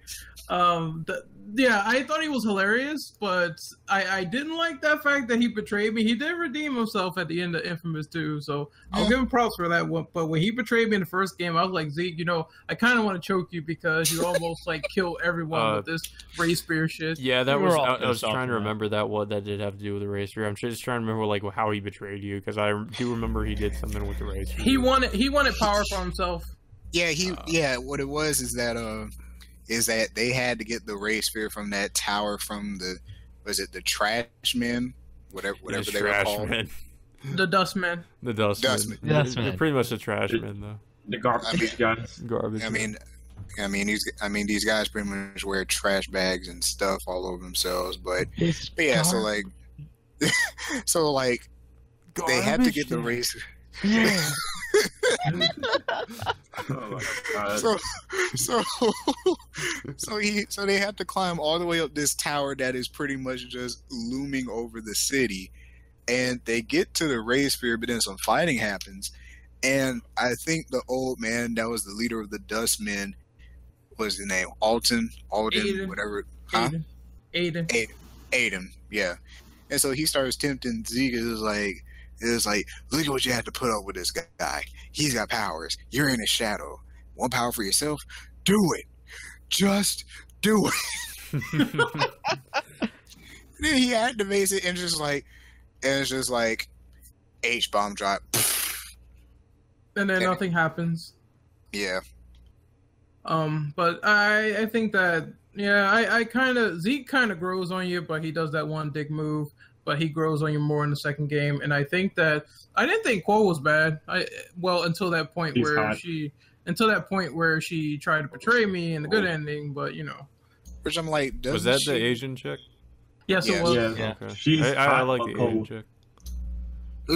um, th- yeah, I thought he was hilarious, but I, I didn't like that fact that he betrayed me. He did redeem himself at the end of Infamous 2, so I'll Yeah. give him props for that one. But when he betrayed me in the first game, I was like, Zeke, you know, I kind of want to choke you because you almost like kill everyone Uh, with this ray sphere shit. Yeah, that We was. all I, I was trying to that. remember that one that did have to do with the ray sphere. I'm just trying to remember like how he betrayed you because I do remember he did something with the ray sphere. He wanted he wanted power for himself. Yeah, he Uh, yeah, what it was is that uh is that they had to get the ray sphere from that tower from the was it the trash men? Whatever whatever the they were called. man. The Dustman. The dustman. Dustman. They're- Dustman. They're pretty much the trash men though. the garbage guys. Garbage. I mean I mean these I mean these guys pretty much wear trash bags and stuff all over themselves, but, but yeah, so like so like they had to get the Garbage race Oh my god. so so so he so they have to climb all the way up this tower that is pretty much just looming over the city and they get to the ray sphere but then some fighting happens and i think the old man that was the leader of the dustmen was his name alton alden Aiden. whatever huh? Aiden. Aiden. Aiden, yeah. And so he starts tempting Zeke. It was like, it was like, look at what you had to put up with this guy. He's got powers. You're in his shadow. One power for yourself? Do it. Just do it. then he activates it and just like, and it's just like, H bomb drop. And then Yeah. nothing happens. yeah. Um, but I I think that yeah, I I kind of Zeke kind of grows on you, but he does that one dick move. But he grows on you more in the second game, and I think that I didn't think Kuo was bad. I well until that point He's where hot. she until that point where she tried to betray me in the good ending. But you know, Which I'm like, was doesn't that she- the Asian chick? yes, Yeah. it was. Yeah. Yeah. Okay. She's I, I, I like the cold. Asian chick.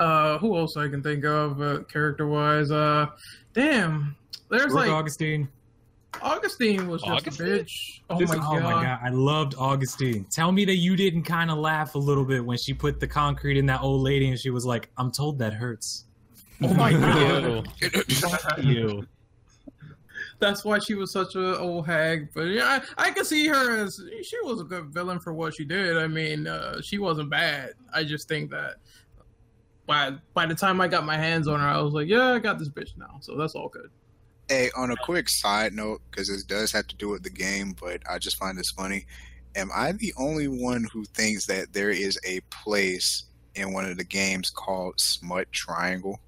Uh, who else I can think of uh, character wise? Uh, damn, there's Brooke like Augustine. Augustine was just Augustine? a bitch. Oh This- my god. I loved Augustine. Tell me that you didn't kind of laugh a little bit when she put the concrete in that old lady and she was like, "I'm told that hurts." Oh my god. you. you. that's why she was such a old hag. But yeah, I, I can see her as she was a good villain for what she did. I mean, uh, she wasn't bad. I just think that by by the time I got my hands on her, I was like, yeah, I got this bitch now. So that's all good. Hey, on a quick side note, because this does have to do with the game, but I just find this funny. Am I the only one who thinks that there is a place in one of the games called Smut Triangle?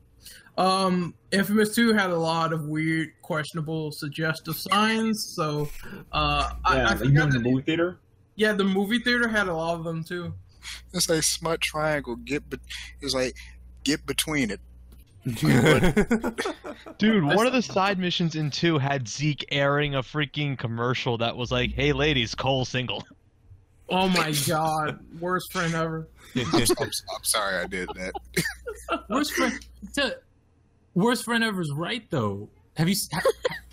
Um, Infamous Two had a lot of weird, questionable, suggestive signs. So, uh, Yeah, I you forgot know in the movie theater. yeah, the movie theater had a lot of them too. It's like Smut Triangle. Get, be- it's like get between it. Dude, one of the side missions in two had Zeke airing a freaking commercial that was like, "Hey ladies, Cole single." Oh my god, worst friend ever. I'm, I'm, I'm sorry I did that. Worst friend, to, worst friend ever is right though. Have you ha-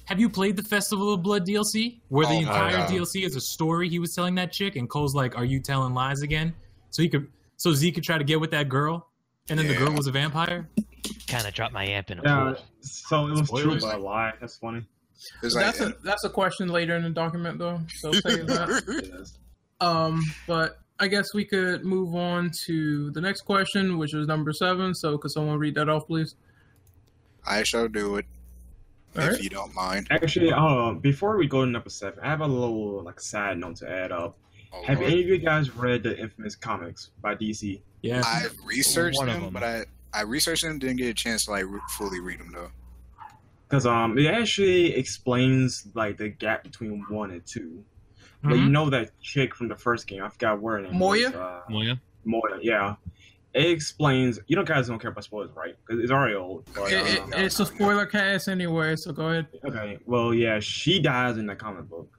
have you played the Festival of Blood DLC where the Oh, entire yeah. DLC is a story he was telling that chick, and Cole's like, "Are you telling lies again?" So he could, so Zeke could try to get with that girl, and then the girl was a vampire. Kind of dropped my amp in a Yeah, pool. so it was true, Spoilers? but a lie. That's funny. It's like, That's a that's a question later in the document though. So save that. Um, but I guess we could move on to the next question, which is number seven. So could someone read that off, please? I shall do it All if right. you don't mind. Actually, uh, before we go to number seven, I have a little like sad note to add up. Oh, Have Lord. any of you guys read the infamous comics by DC? Yeah, I researched One them, them. but I I researched them, didn't get a chance to like re- fully read them though. Because um, it actually explains like the gap between one and two. But you Mhm. know that chick from the first game, I forgot where her name Moya? was. Uh, Moya. Moya, yeah. It explains. You know, guys don't care about spoilers, right? 'Cause it's already old. But, It, it, um, it's a spoiler cast anyway, so go ahead. okay. Well, yeah, she dies in the comic book.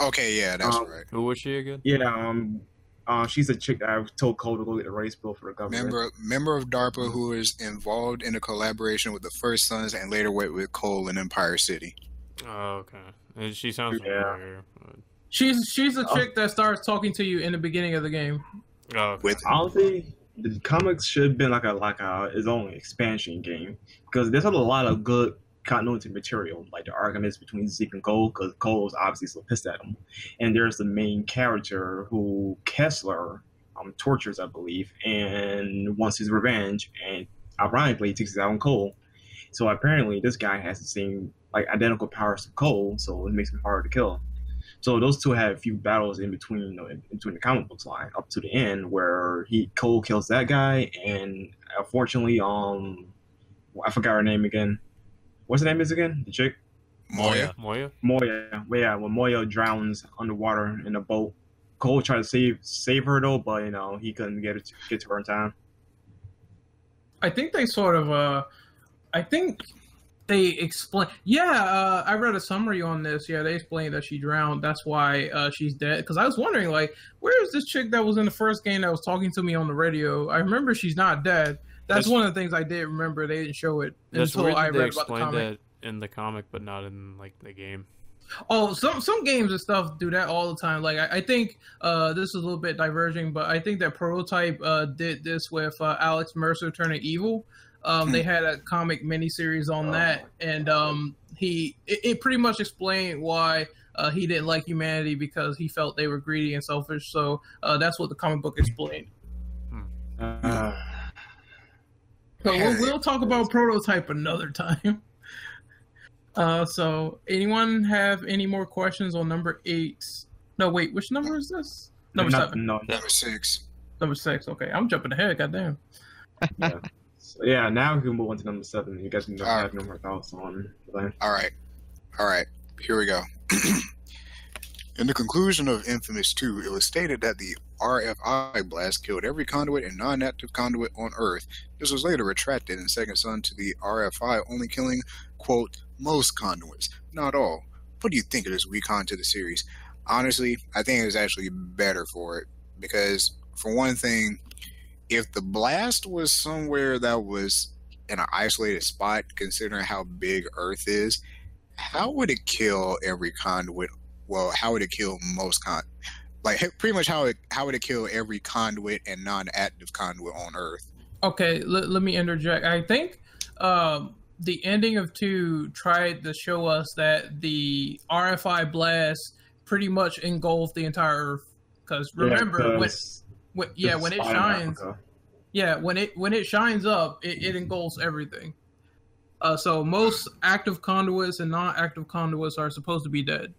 Okay, yeah, that's Um, right. Who was she again? Yeah, um, uh, she's a chick that I told Cole to go get the race bill for the government. Member member of DARPA who is involved in a collaboration with the First Sons and later worked with Cole in Empire City. Oh, okay. And She sounds Yeah. familiar. She's she's a Oh. chick that starts talking to you in the beginning of the game. Oh, okay. With Honestly, the comics should have been like a like a its own expansion game because there's a lot of good continuity material, like the arguments between Zeke and Cole, because Cole was obviously so pissed at him, and there's the main character who Kessler um tortures, I believe, and wants his revenge, and ironically he takes it out on Cole. So apparently this guy has the same like identical powers to Cole, so it makes him harder to kill. So those two had a few battles in between, you know, in between the comic books line up to the end where he Cole kills that guy, and unfortunately, um, I forgot her name again. What's her name is again? The chick Moya. Moya? Moya. Well, yeah, when Moya drowns underwater in a boat, Cole tried to save save her though, but you know he couldn't get it get to her in time. I think they sort of uh I think they explain yeah, uh, I read a summary on this. Yeah, they explained that she drowned. That's why uh, she's dead. Because I was wondering, like, where is this chick that was in the first game that was talking to me on the radio? I remember she's not dead. That's, That's- one of the things I did remember. They didn't show it That's until weird I that they read about the explained comic. that in the comic, but not in like the game. Oh, some some games and stuff do that all the time. Like I, I think uh, this is a little bit diverging, but I think that Prototype uh, did this with uh, Alex Mercer turning evil. Um, they had a comic miniseries on Oh. that, and um, he it, it pretty much explained why uh, he didn't like humanity because he felt they were greedy and selfish. So uh, that's what the comic book explained. So we'll, we'll talk about Prototype another time. Uh, so anyone have any more questions on number eight? No, wait, which number is this? Number not- seven. No, Number six. Number six. Okay, I'm jumping ahead. Goddamn. yeah. So, yeah, now we can move on to number seven. You guys can Alright. have no more thoughts on the All right. All right. Here we go. In the conclusion of Infamous 2, it was stated that the RFI blast killed every conduit and non active conduit on Earth. This was later retracted in Second Son to the RFI only killing, quote, most conduits, not all. What do you think of this retcon to the series? Honestly, I think it was actually better for it because, for one thing, if the blast was somewhere that was in an isolated spot, considering how big Earth is, how would it kill every conduit? Well, how would it kill most con? Like pretty much how it how would it kill every conduit and non-active conduit on Earth? Okay, let, let me interject. I think um, the ending of two tried to show us that the RFI blast pretty much engulfed the entire Earth. Because remember, when, when yeah, when it shines, yeah, when it when it shines up, it, it engulfs everything. Uh, so most active conduits and non-active conduits are supposed to be dead.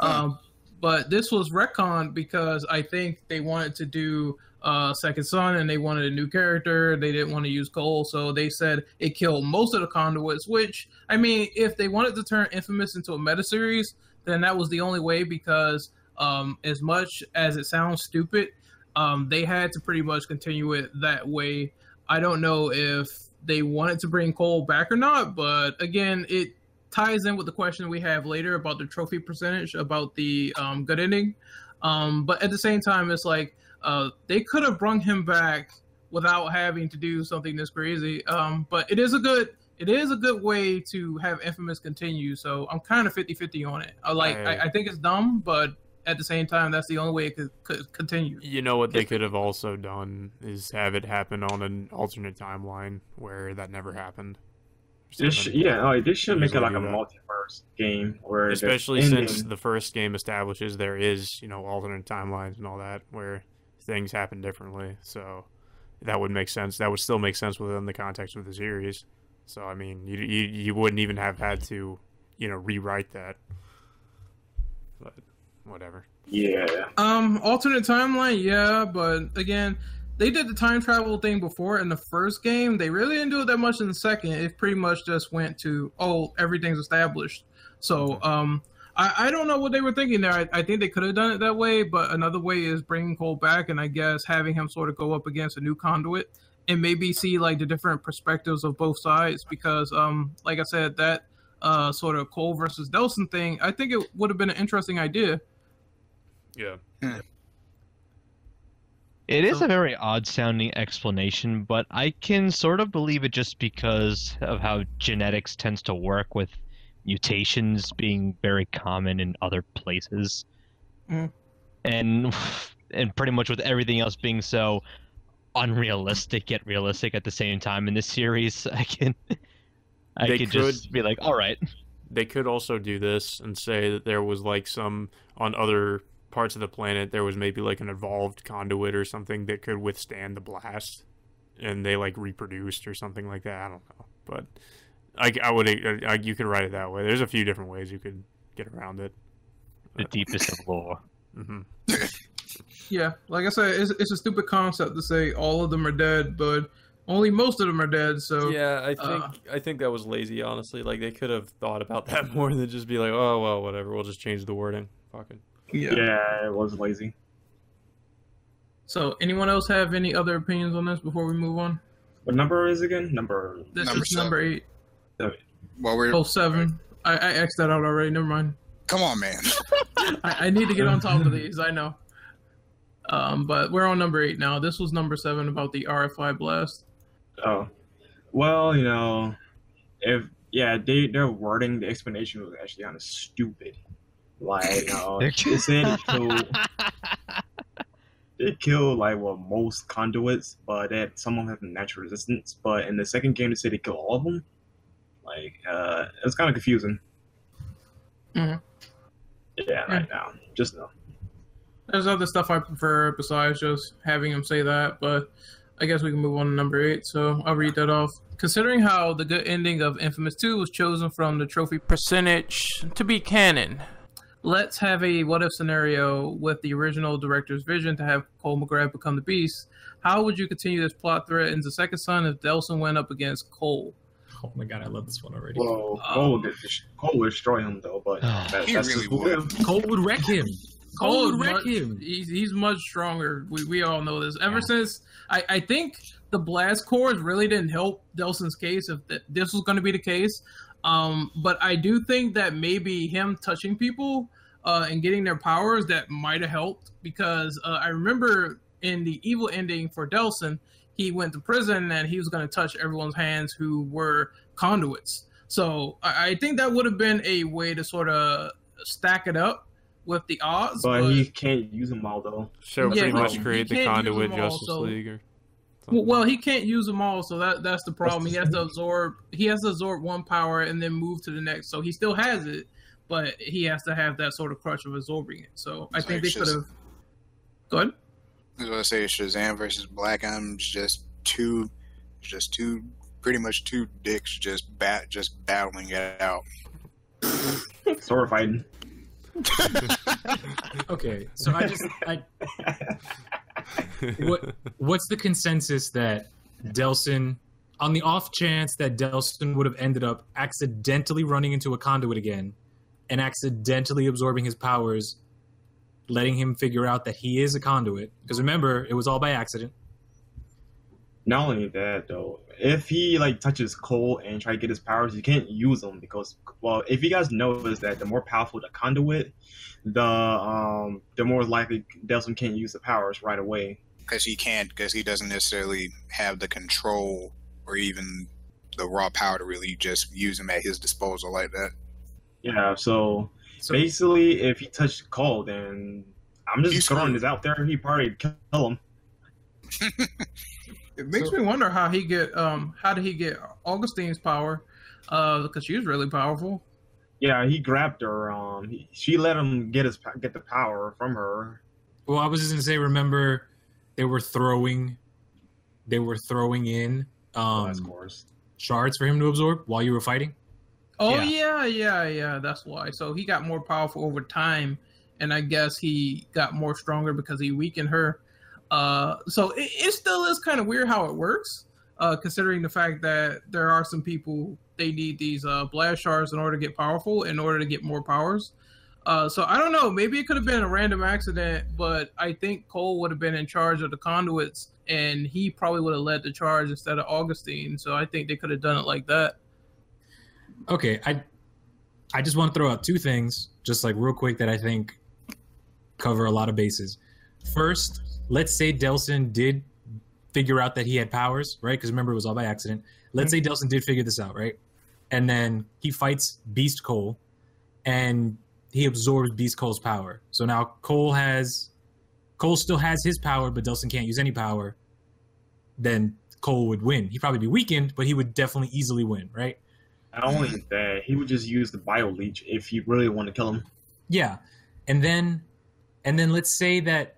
Um, but this was retcon because I think they wanted to do uh, Second Son and they wanted a new character. They didn't want to use Cole, so they said it killed most of the conduits. Which I mean, if they wanted to turn Infamous into a meta series, then that was the only way because um, as much as it sounds stupid, um, they had to pretty much continue it that way. I don't know if they wanted to bring Cole back or not, but again, it ties in with the question we have later about the trophy percentage, about the um, good ending. Um, but at the same time, it's like uh, they could have brung him back without having to do something this crazy. Um, but it is a good it is a good way to have Infamous continue. So I'm kind of 50-50 on it. I like I, I think it's dumb, but at the same time, that's the only way it could, could continue. You know what they could have also done is have it happen on an alternate timeline where that never happened. This sh- yeah, like, this should make it like a multiverse game, where especially since the first game establishes there is you know alternate timelines and all that where things happen differently. So that would make sense. That would still make sense within the context of the series. So I mean, you you, you wouldn't even have had to you know rewrite that. But whatever. Yeah. Um, alternate timeline, yeah, but again, they did the time travel thing before in the first game. They really didn't do it that much in the second. It pretty much just went to oh, everything's established. So um, I, I don't know what they were thinking there. I, I think they could have done it that way, but another way is bringing Cole back and I guess having him sort of go up against a new conduit and maybe see like the different perspectives of both sides because um, like I said, that uh, sort of Cole versus Delsin thing, I think it would have been an interesting idea. Yeah. It is a very odd sounding explanation, but I can sort of believe it just because of how genetics tends to work with mutations being very common in other places. Mm. And and pretty much with everything else being so unrealistic yet realistic at the same time in this series, I can I They could could- just be like, all right. They could also do this and say that there was like some on other parts of the planet there was maybe like an evolved conduit or something that could withstand the blast and they like reproduced or something like that. I don't know. But I, I would I, you could write it that way. There's a few different ways you could get around it. The deepest of lore. hmm Yeah, like I said, it's, it's a stupid concept to say all of them are dead, but only most of them are dead. So Yeah, I think uh, I think that was lazy. Honestly, like they could have thought about that more than just be like, oh well, whatever. We'll just change the wording. Fucking. Yeah. it was lazy. So, anyone else have any other opinions on this before we move on? What number is it again? Number. This Number is number eight. Well, we're Oh, seven. I, I X'd that out already. Never mind. come on, man. I, I need to get on top of these. I know. Um, but we're on number eight now. This was number seven about the RFI blast. Oh, well, you know, if yeah, they their wording, the explanation was actually kind of stupid. Like, you know, it said it killed, it killed like well most conduits, but that some of them have natural resistance. But in the second game, they said it killed all of them. Like, uh, it was kind of confusing. Mhm. Yeah, right now, just no. There's other stuff I prefer besides just having him say that, but I guess we can move on to number eight. So I'll read that off. Considering how the good ending of Infamous 2 was chosen from the trophy percentage to be canon, let's have a what if scenario with the original director's vision to have Cole McGrath become the Beast. How would you continue this plot thread into Second Son if Delsin went up against Cole? Oh my god, I love this one already. Well, Um, Cole, would, Cole would destroy him though, but that, He that's really would. Cole would wreck him. Cole would wreck much- him. He's, he's much stronger. We, we all know this. Ever Yeah. since I, I think the blast cores really didn't help Delsin's case if th- this was going to be the case. Um, but I do think that maybe him touching people uh, and getting their powers that might have helped because uh, I remember in the evil ending for Delsin, he went to prison and he was going to touch everyone's hands who were conduits. So I, I think that would have been a way to sort of stack it up with the odds. But he can't use them all though. So Yeah, pretty no, much create the conduit them all, Justice so- League or Well, well, he can't use them all, so that that's the problem. He has to absorb. He has to absorb one power and then move to the next. So he still has it, but he has to have that sort of crutch of absorbing it. So I It's think like they could have. Go ahead. I was gonna say Shazam versus Black Adam's just two, just two, pretty much two dicks just bat just battling it out. Sword fighting. Okay, so I just I what what's the consensus that Delsin on the off chance that Delsin would have ended up accidentally running into a conduit again and accidentally absorbing his powers, letting him figure out that he is a conduit. Because remember, it was all by accident. Not only that though, if he like touches Cole and try to get his powers, he can't use them because well, if you guys notice that the more powerful the conduit, the um the more likely Delsin can't use the powers right away. because he can't because he doesn't necessarily have the control or even the raw power to really just use him at his disposal like that. Yeah, so, So basically, if he touched Cole, then I'm just He's throwing screwed. this out there. He probably kill him. It makes So- me wonder how he get um how did he get Augustine's power, uh because she was really powerful. Yeah, he grabbed her. Um, he, she let him get his get the power from her. well, I was just gonna say, remember, they were throwing, they were throwing in Um, of course. shards for him to absorb while you were fighting. Oh Yeah. yeah, yeah, yeah. That's why. So he got more powerful over time, and I guess he got more stronger because he weakened her. Uh, so it, it still is kind of weird how it works, uh, considering the fact that there are some people they need these uh, blast shards in order to get powerful, in order to get more powers. Uh, so I don't know. Maybe it could have been a random accident, but I think Cole would have been in charge of the conduits, and he probably would have led the charge instead of Augustine. So I think they could have done it like that. Okay, I I just want to throw out two things, just like real quick, that I think cover a lot of bases. First, let's say Delsin did figure out that he had powers, right? Because remember, it was all by accident. Let's say mm-hmm. Delsin did figure this out, right? And then he fights Beast Cole, and he absorbs Beast Cole's power. So now Cole has Cole still has his power, but Delsin can't use any power. Then Cole would win. He'd probably be weakened, but he would definitely easily win, right? Not only that, he would just use the bio leech if you really want to kill him. Yeah. And then and then let's say that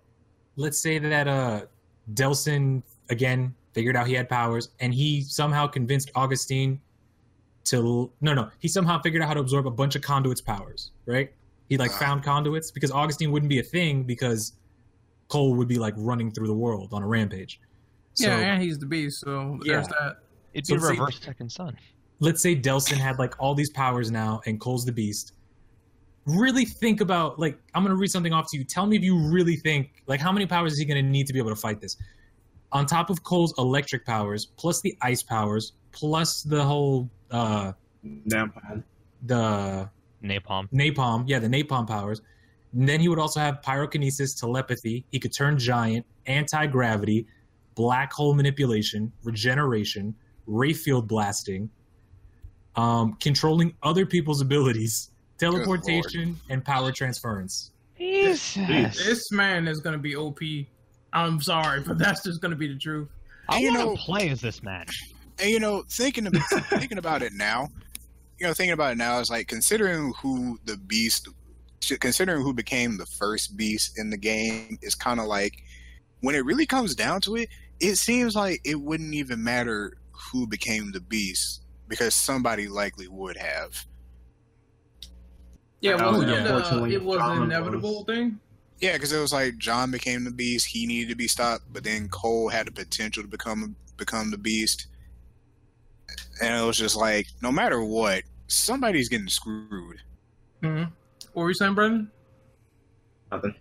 let's say that uh Delsin again figured out he had powers and he somehow convinced Augustine to no no, he somehow figured out how to absorb a bunch of conduits powers, right? He like Wow. found conduits because Augustine wouldn't be a thing because Cole would be like running through the world on a rampage. So yeah, and he's the beast, so there's that. It'd So be see- reverse second son. Let's say Delsin had like all these powers now and Cole's the beast. Really think about like I'm gonna read something off to you. Tell me if you really think like how many powers is he gonna need to be able to fight this? On top of Cole's electric powers, plus the ice powers, plus the whole uh Napalm. the Napalm. napalm, yeah, the napalm powers. And then he would also have pyrokinesis, telepathy. He could turn giant, anti gravity, black hole manipulation, regeneration, ray field blasting, um, controlling other people's abilities, teleportation, and power transference. Jesus. This man is gonna be OP. I'm sorry, but that's just gonna be the truth. I You want know- to play as this man. And you know, thinking about thinking about it now, you know, thinking about it now is like considering who the beast, considering who became the first beast in the game is kind of like when it really comes down to it, it seems like it wouldn't even matter who became the beast because somebody likely would have. Yeah, wasn't yeah. it, uh, it was John an inevitable was- thing. Yeah, because it was like John became the beast; he needed to be stopped, but then Cole had the potential to become become the beast, and it was just like no matter what, somebody's getting screwed. hmm What were you saying, Brendan? Nothing.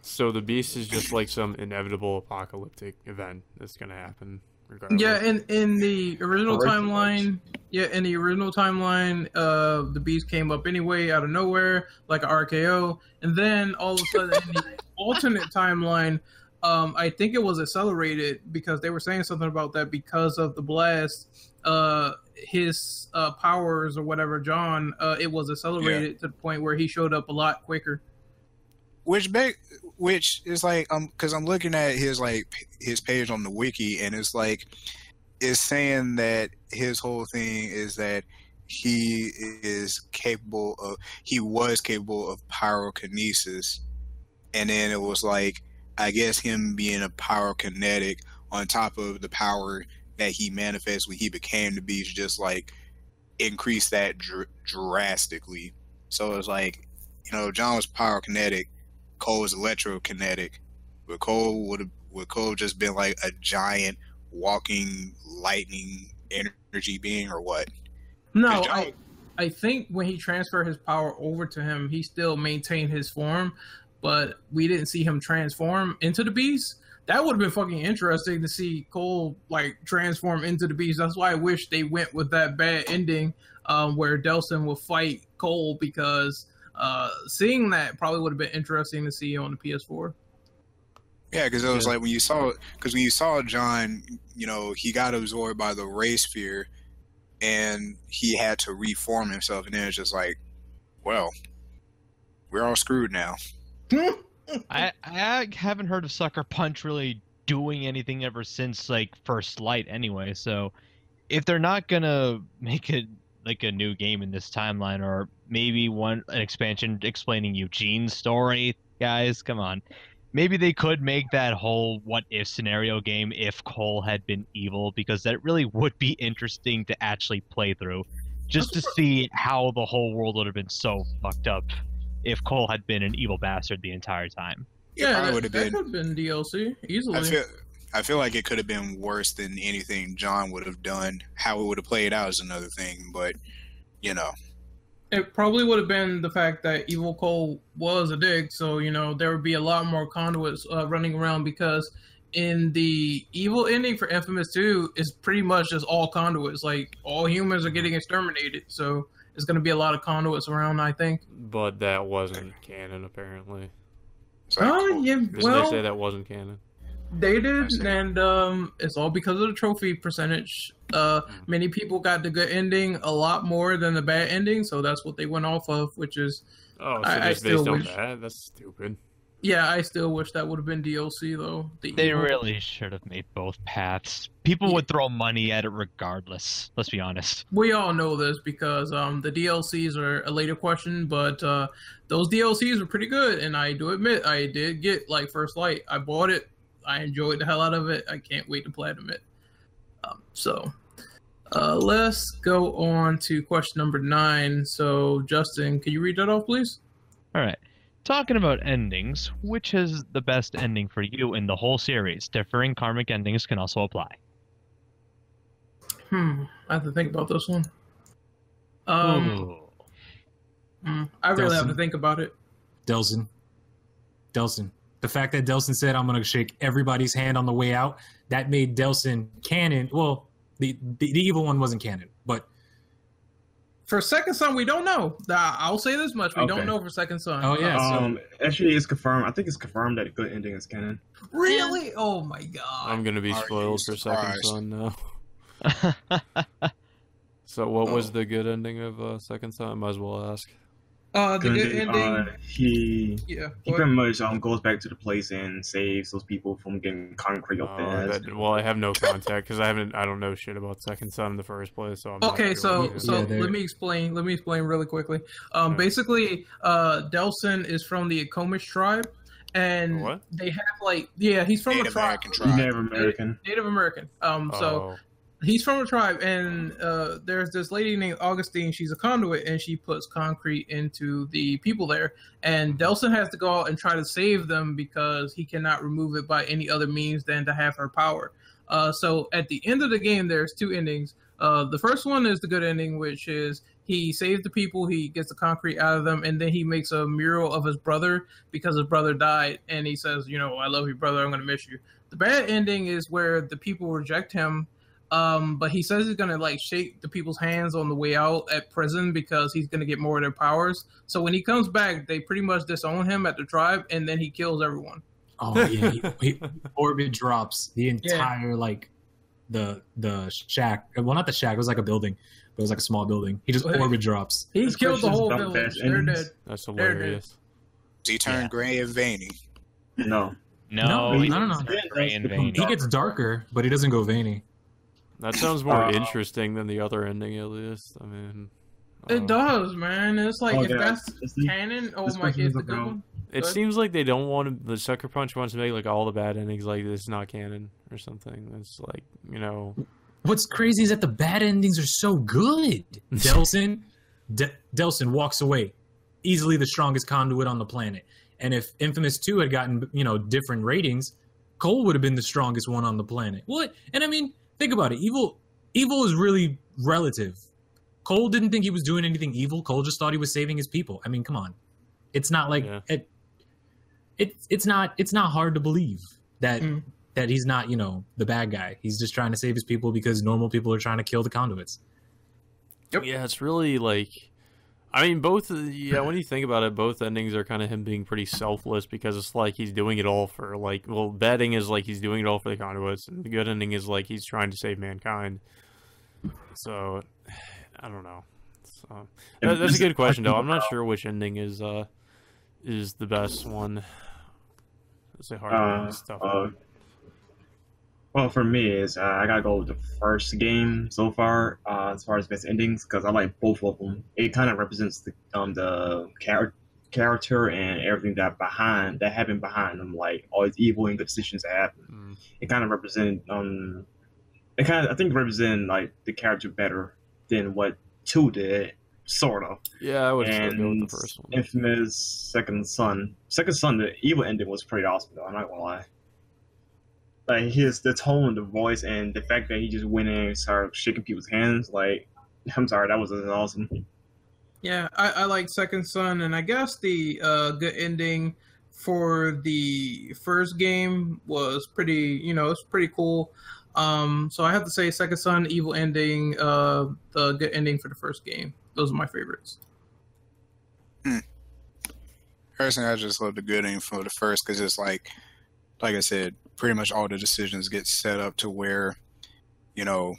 So the beast is just like some inevitable apocalyptic event that's gonna happen regardless. Yeah, in in the original Original timeline, yeah, in the original timeline, uh, the beast came up anyway out of nowhere, like a RKO, and then all of a sudden, in the alternate timeline, um, I think it was accelerated because they were saying something about that because of the blast, uh, his uh powers or whatever, John, uh, it was accelerated to the point where he showed up a lot quicker. which beg, which is like um, because I'm looking at his like his page on the wiki, and it's like it's saying that his whole thing is that he is capable of he was capable of pyrokinesis, and then it was like I guess him being a pyrokinetic on top of the power that he manifests when he became the beast, just like increased that dr- drastically. So it's like, you know, John was pyrokinetic, Cole was electrokinetic, but Cole would have would Cole just been like a giant walking lightning energy being or what? No, I, I think when he transferred his power over to him, he still maintained his form, but we didn't see him transform into the beast. That would have been fucking interesting to see Cole like transform into the beast. That's why I wish they went with that bad ending um, where Delsin will fight Cole because uh, seeing that probably would have been interesting to see on the PS4. Yeah, because it was Yeah. like when you saw because when you saw John, you know, he got absorbed by the ray sphere, and he had to reform himself, and then it's just like, well, we're all screwed now. I I haven't heard of Sucker Punch really doing anything ever since like First Light anyway. So if they're not gonna make it like a new game in this timeline, or maybe one an expansion explaining Eugene's story, guys, come on. Maybe they could make that whole what if scenario game if Cole had been evil, because that really would be interesting to actually play through, just to see how the whole world would have been so fucked up if Cole had been an evil bastard the entire time. Yeah, probably that, would have been. been DLC easily. I feel. I feel like it could have been worse than anything John would have done. How it would have played out is another thing, but you know, it probably would have been the fact that Evil Cole was a dick, so you know there would be a lot more conduits uh, running around because in the evil ending for Infamous 2 is pretty much just all conduits. Like all humans are getting exterminated, so there's going to be a lot of conduits around. I think. But that wasn't canon, apparently. it's like, Oh yeah, Didn't well they say that wasn't canon? They did, and um, it's all because of the trophy percentage. Uh, many people got the good ending a lot more than the bad ending, so that's what they went off of. Which is, Oh, so I- I still based on wish- that? That's stupid. yeah, I still wish that would have been DLC though. The They evil- really should have made both paths. People Yeah. would throw money at it regardless. Let's be honest. We all know this because um, the DLCs are a later question, but uh, those DLCs were pretty good, and I do admit I did get like First Light. I bought it. I enjoyed the hell out of it. I can't wait to platinum it. Um, so uh, let's go on to question number nine. So Justin, can you read that off, please? All right. Talking about endings, which is the best ending for you in the whole series? Differing karmic endings can also apply. Hmm, I have to think about this one. Um, Ooh. hmm, I really have to think about it. Delsin. Delsin. The fact that Delsin said, I'm going to shake everybody's hand on the way out, that made Delsin canon. Well, the, the, the evil one wasn't canon, but For Second Son, we don't know. I'll say this much: we don't know for Second Son. Oh, yeah. so- Um, actually, it's confirmed. I think it's confirmed that the good ending is canon. really? Oh my god! I'm gonna be Are spoiled for Second? Son now. So, what was the good ending of uh, Second Son? I might as well ask. Uh, the Good good ending. Uh, he yeah. he pretty much um goes back to the place and saves those people from getting concrete up their Uh, that, well, I have no contact because I haven't. I don't know shit about Second Son in the first place. So I'm not Okay, sure so what so Yeah, let me explain. Let me explain really quickly. Um, Okay. basically, uh, Delsin is from the Akomish tribe, and What? they have like yeah, he's from a Native tribe, American tribe. Native American. Native American. Um, so Oh, he's from a tribe and uh, there's this lady named augustine. She's a conduit and she puts concrete into the people there. And delsin has to go out and try to save them because he cannot remove it by any other means than to have her power. Uh, so at the end of the game there's two endings. Uh, the first one is the good ending which is he saves the people he gets the concrete out of them and then he makes a mural of his brother because his brother died and he says you know i love you brother. I'm going to miss you. The bad ending is where the people reject him um, but he says he's gonna like shake the people's hands on the way out at prison because he's gonna get more of their powers. So when he comes back, they pretty much disown him at the tribe, and then he kills everyone. oh, yeah. He, he, orbit drops the entire, like, the the shack. Well, not the shack. It was like a building, but it was like a small building. He just orbit drops. He This killed the whole village. best They're dead. that's There it hilarious. he turned Yeah. gray and veiny. No. No, No, no, no, no. turn gray and veiny. He gets darker, but he doesn't go veiny. That sounds more Uh, interesting than the other ending, at least. I mean, It does, man. It's like Oh, if yeah. that's It's the- canon, oh this my, question it's is the good one. It Good. seems like they don't want to, the Sucker Punch wants to make like all the bad endings like this is not canon or something. It's like you know, What's crazy is that the bad endings are so good. Delsin, De- Delsin walks away, easily the strongest conduit on the planet. And if Infamous Two had gotten you know different ratings, Cole would have been the strongest one on the planet. What? And I mean, think about it. Evil, evil is really relative. Cole didn't think he was doing anything evil. Cole just thought he was saving his people. I mean, come on. It's not like Yeah. it. It it's not it's not hard to believe that Mm. that he's not you know the bad guy. He's just trying to save his people because normal people are trying to kill the conduits. Yep. yeah, it's really like, I mean, both. Yeah, when you think about it, both endings are kind of him being pretty selfless because it's like he's doing it all for like, well, bad ending is like he's doing it all for the conduits, and the good ending is like he's trying to save mankind. So, I don't know. So, that, that's a good question though. I'm not sure which ending is uh is the best one. It's a hard Uh, tough. uh, well, for me, is uh, I gotta go with the first game so far uh, as far as best endings because I like both of them. It kind of represents the um the char- character and everything that behind that happened behind them, like all these evil and good decisions that happened. Mm. It kind of represent um, it kind of I think represent like the character better than what two did, sort of. Yeah, I would still go with the first one. Infamous Second Son. Second Son, the evil ending was pretty awesome though. I'm not gonna lie. Like his the tone, of the voice, and the fact that he just went in and started shaking people's hands. Like, I'm sorry, that was awesome. Yeah, I, I like Second Son, and I guess the uh, good ending for the first game was pretty, you know, it's pretty cool. Um, so I have to say, Second Son, evil ending, uh, the good ending for the first game. Those are my favorites. Personally, I just love the good ending for the first because it's like, like I said, pretty much all the decisions get set up to where, you know,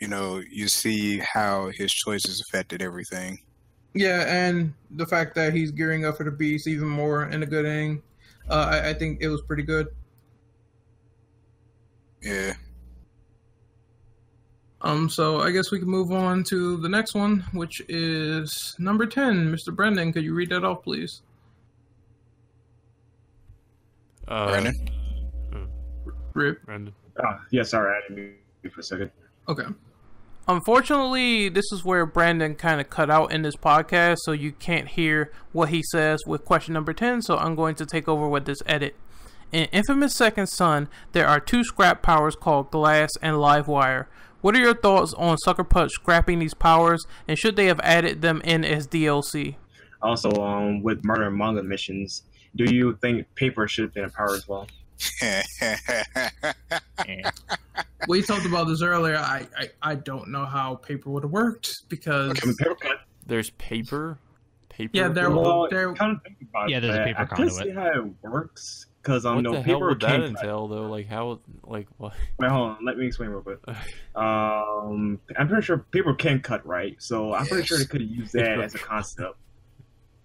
you know, you see how his choices affected everything. Yeah, and the fact that he's gearing up for the beast even more in the good ending, uh, I, I think it was pretty good. Yeah. Um, so I guess we can move on to the next one, which is number ten. Mr. Brendan, could you read that off, please? Uh, Brandon? Rip. Brandon. Ah, yeah, sorry, I didn't mute you for a second. Okay. Unfortunately, this is where Brandon kind of cut out in this podcast, so you can't hear what he says with question number 10, so I'm going to take over with this edit. In Infamous Second Son, there are two scrap powers called Glass and Livewire. What are your thoughts on Sucker Punch scrapping these powers, and should they have added them in as DLC? Also, um, with murder and manga missions, do you think paper should have been a power as well? Eh. We talked about this earlier. I, I, I don't know how paper would have worked because Okay, paper cut. There's paper. Paper. Yeah, there Well, there- kind of think about Yeah, there's a that. paper I could conduit. see how it works because um, What no the hell paper would that can entail, though? Like how? Like what? Wait, hold on. Let me explain real quick. Um, I'm pretty sure paper can cut right, so I'm pretty sure they could have used that as a concept.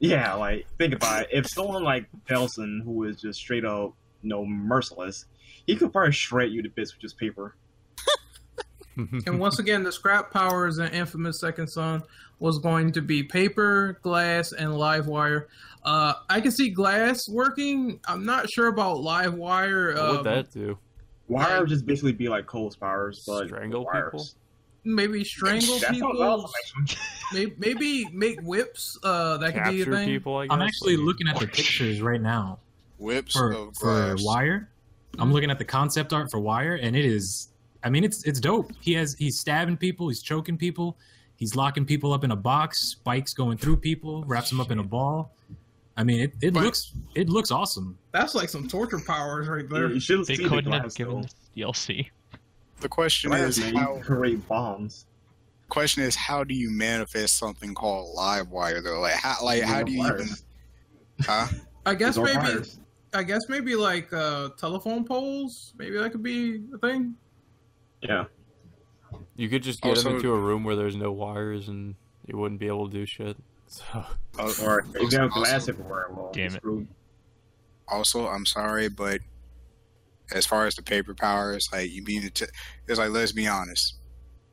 Yeah, like think about it. If someone like Nelson, who is just straight up, you know, merciless, he could probably shred you to bits with just paper. And once again, the scrap powers in Infamous Second Son was going to be paper, glass, and live wire. Uh, I can see glass working. I'm not sure about live wire. what Um, would that do? Wire would just basically be like Cole's powers, but Strangle wires. people? Maybe strangle That people. awesome. Maybe, maybe make whips. Uh, that could be a thing. people. I guess. I'm actually looking at the pictures right now Whips for of for. Wire. I'm looking at the concept art for Wire, and it is. I mean, it's it's dope. He has he's stabbing people, he's choking people, he's locking people up in a box, spikes going through people, wraps them up in a ball. I mean, it, it Right. looks it looks awesome. That's like some torture powers right there. You should They see the couldn't have glass, given though. this DLC. The question Glass, is man, you how. can create bombs. Question is how do you manifest something called live wire though? Like how like how do you even? Huh? I guess maybe. wires. I guess maybe like uh, telephone poles. Maybe that could be a thing. Yeah. You could just get Also- him into a room where there's no wires, and you wouldn't be able to do shit. So Oh, Or if you have Also- glass everywhere, well, Damn it. screwed. also, I'm sorry, but as far as the paper powers, like you mean to. It's like let's be honest,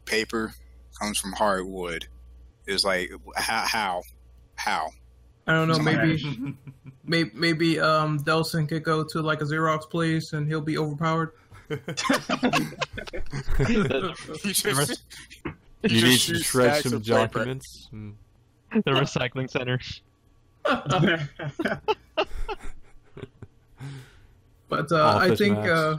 paper comes from hardwood. It's like how how how. I don't know. Somebody- Maybe, maybe, maybe um, Delsin could go to like a Xerox place and he'll be overpowered. You just- you need to shred some of paper. documents. Mm. the recycling center. But uh, I think uh,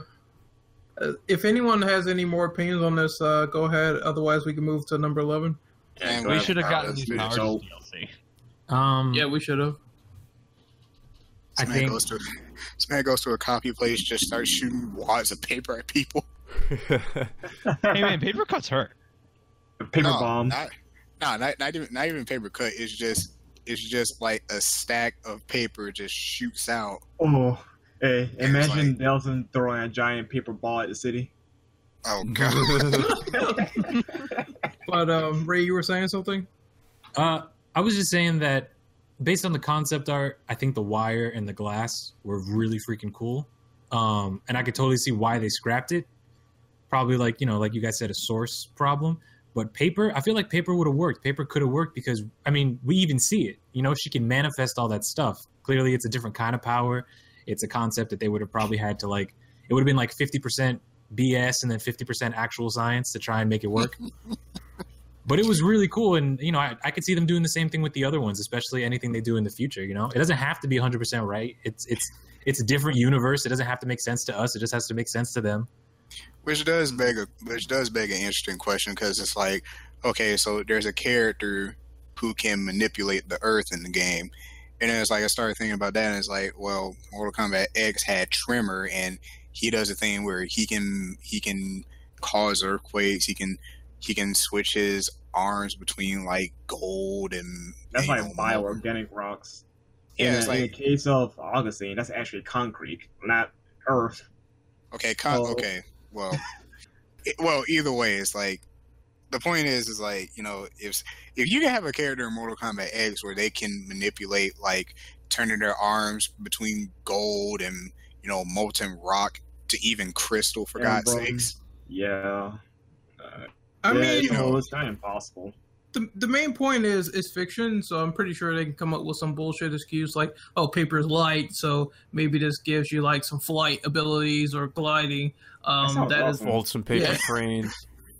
uh, if anyone has any more opinions on this, uh, go ahead. Otherwise, we can move to number eleven. And We we should have have gotten these powers, powers so- as DLC. Um, Yeah, we should have. I This man think goes to this man goes to a copy place, just starts shooting wads of paper at people. Hey man, paper cuts hurt. Paper no, bomb. Not, no, not, not even not even paper cut. It's just it's just like a stack of paper just shoots out. Oh, hey, imagine like- Nelson throwing a giant paper ball at the city. Oh god. But um, Ray, you were saying something. Uh, I was just saying that based on the concept art, I think the wire and the glass were really freaking cool. Um, and I could totally see why they scrapped it. Probably like, you know, like you guys said, a source problem. But paper, I feel like paper would have worked. Paper could have worked because, I mean, we even see it. You know, she can manifest all that stuff. Clearly, it's a different kind of power. It's a concept that they would have probably had to, like, it would have been like 50% BS and then 50% actual science to try and make it work. But it was really cool and you know I, I could see them doing the same thing with the other ones especially anything they do in the future you know? It doesn't have to be 100% right. It's it's it's a different universe. It doesn't have to make sense to us. It just has to make sense to them. Which does beg a which does beg an interesting question because it's like, okay, so there's a character who can manipulate the Earth in the game, and then it's like I started thinking about that, and it's like, well, Mortal Kombat X had Tremor, and he does a thing where he can he can cause earthquakes, he can he can switch his arms between like gold and That's and, like bioorganic rocks. Yeah, in, it's the- in the like case of Augustine, that's actually concrete, not earth. Okay, con- Oh. okay. Well, it- well, either way, it's like the point is, is like you know, if if you can have a character in Mortal Kombat X where they can manipulate like turning their arms between gold and you know molten rock to even crystal, for Yeah, God's bro. sakes. Yeah. Uh, I yeah, mean, you know, it's kind of impossible. the, the main point is is fiction, so I'm pretty sure they can come up with some bullshit excuse like, oh, paper is light, so maybe this gives you like some flight abilities or gliding. Um, sounds that is awesome. Fold some paper Yeah. trains.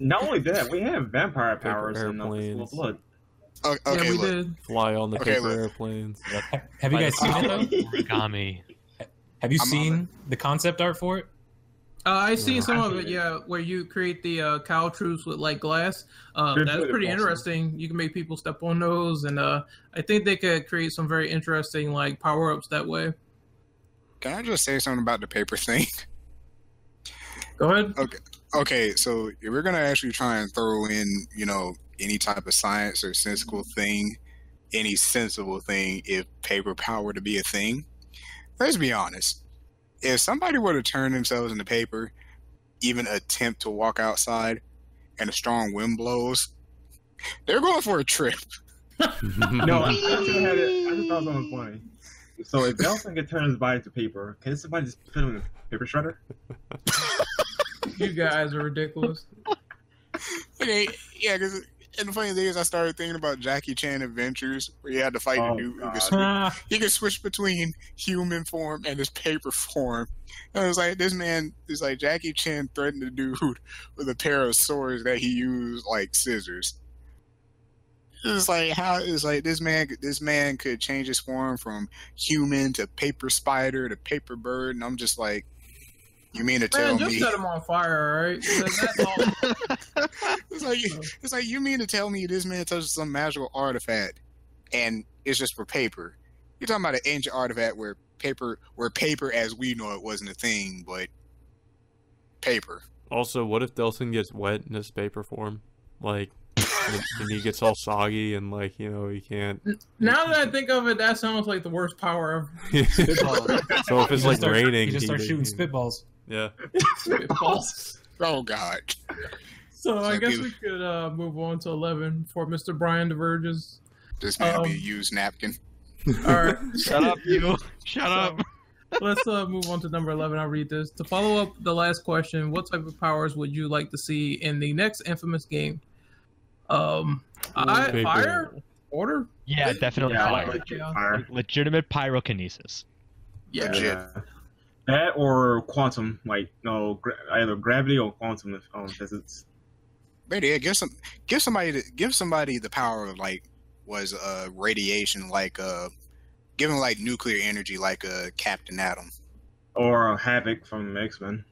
Not only that, we have vampire Paper powers in the Festival airplanes. of Blood. O- Okay, yeah, we look, did. Fly on the Okay, paper look. airplanes. have, have you guys seen it though Origami. have you I'm seen the concept art for it Uh, I seen Yeah. some of it, it. yeah, where you create the uh, caltrops with like glass. Uh, that's pretty awesome. interesting. You can make people step on those, and uh, I think they could create some very interesting like power ups that way. can I just say something about the paper thing? Go ahead. Okay, so if we're gonna actually try and throw in, you know, any type of science or sensible thing, any sensible thing, if paper power to be a thing, let's be honest. If somebody were to turn themselves into paper, even attempt to walk outside, and a strong wind blows, they're going for a trip. No, I, I just had it. I just thought something funny. So if Nelson can turn his body to paper, can somebody just put him in a paper shredder? You guys are ridiculous. Okay, yeah, because and the funny thing is, I started thinking about Jackie Chan Adventures, where you had to fight Oh, a dude who could switch he could switch between human form and his paper form. And it was like this man is like Jackie Chan threatened a dude with a pair of swords that he used like scissors. It's like how it's like this man this man could change his form from human to paper spider to paper bird, and I'm just like, you mean to tell Man, just me? set them on fire, all right? That's all. It's like it's like you mean to tell me this man touched some magical artifact, and it's just for paper. You're talking about an ancient artifact where paper, where paper as we know it wasn't a thing, but paper. Also, what if Delsin gets wet in his paper form? Like, and, and he gets all soggy and like you know he can't. now that I think of it, that sounds like the worst power ever. so if it's He like starts- raining, he just he- starts shooting spitballs Yeah. Oh God! So I guess you- we could uh, move on to 11 before Mr. Brian diverges. This man will be a Um, used napkin. All right. Shut up, you. Shut So, up. Let's uh, move on to number 11. I'll read this. To follow up the last question, what type of powers would you like to see in the next Infamous game? Um, I, fire? Order? Yeah, definitely Yeah, fire. like legit Yeah. fire. Legitimate pyrokinesis. Yeah. Legit. Yeah. That or quantum, like no, gra- either gravity or quantum um, physics. Brady, yeah, give some, give somebody, the, give somebody the power of like was uh radiation, like uh, give him like nuclear energy, like uh Captain Atom. Or a Havoc from X Men.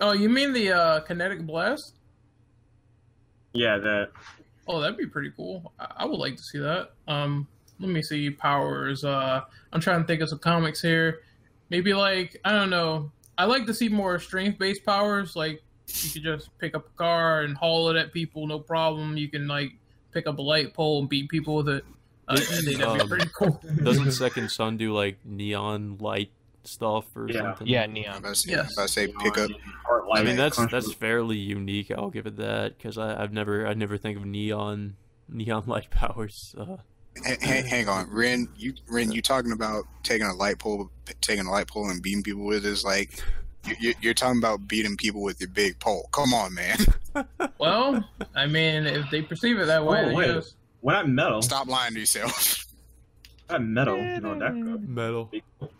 Oh, you mean the uh, kinetic blast? Yeah, that. Oh, that'd be pretty cool. I, I would like to see that. Um, let me see powers. Uh, I'm trying to think of some comics here. Maybe like I don't know. I like to see more strength-based powers. Like you could just pick up a car and haul it at people, no problem. You can like pick up a light pole and beat people with it. Uh, I think that'd be Um, pretty cool. Doesn't Second Son do like neon light stuff or Yeah. something? Yeah, I'm neon. about to say, Yes. I'm about to say pick up. Heart I mean that's country- that's fairly unique. I'll give it that because I've never I never think of neon neon light powers. Uh, H- hang, hang on, Ren. You Ren, you talking about taking a light pole, taking a light pole and beating people with is like. you- you- You're talking about beating people with your big pole. Come on, man. Well, I mean, if they perceive it that oh, way, Oh, then wait. yes. Well, that metal. Stop lying to yourself. That metal. You know, that could metal.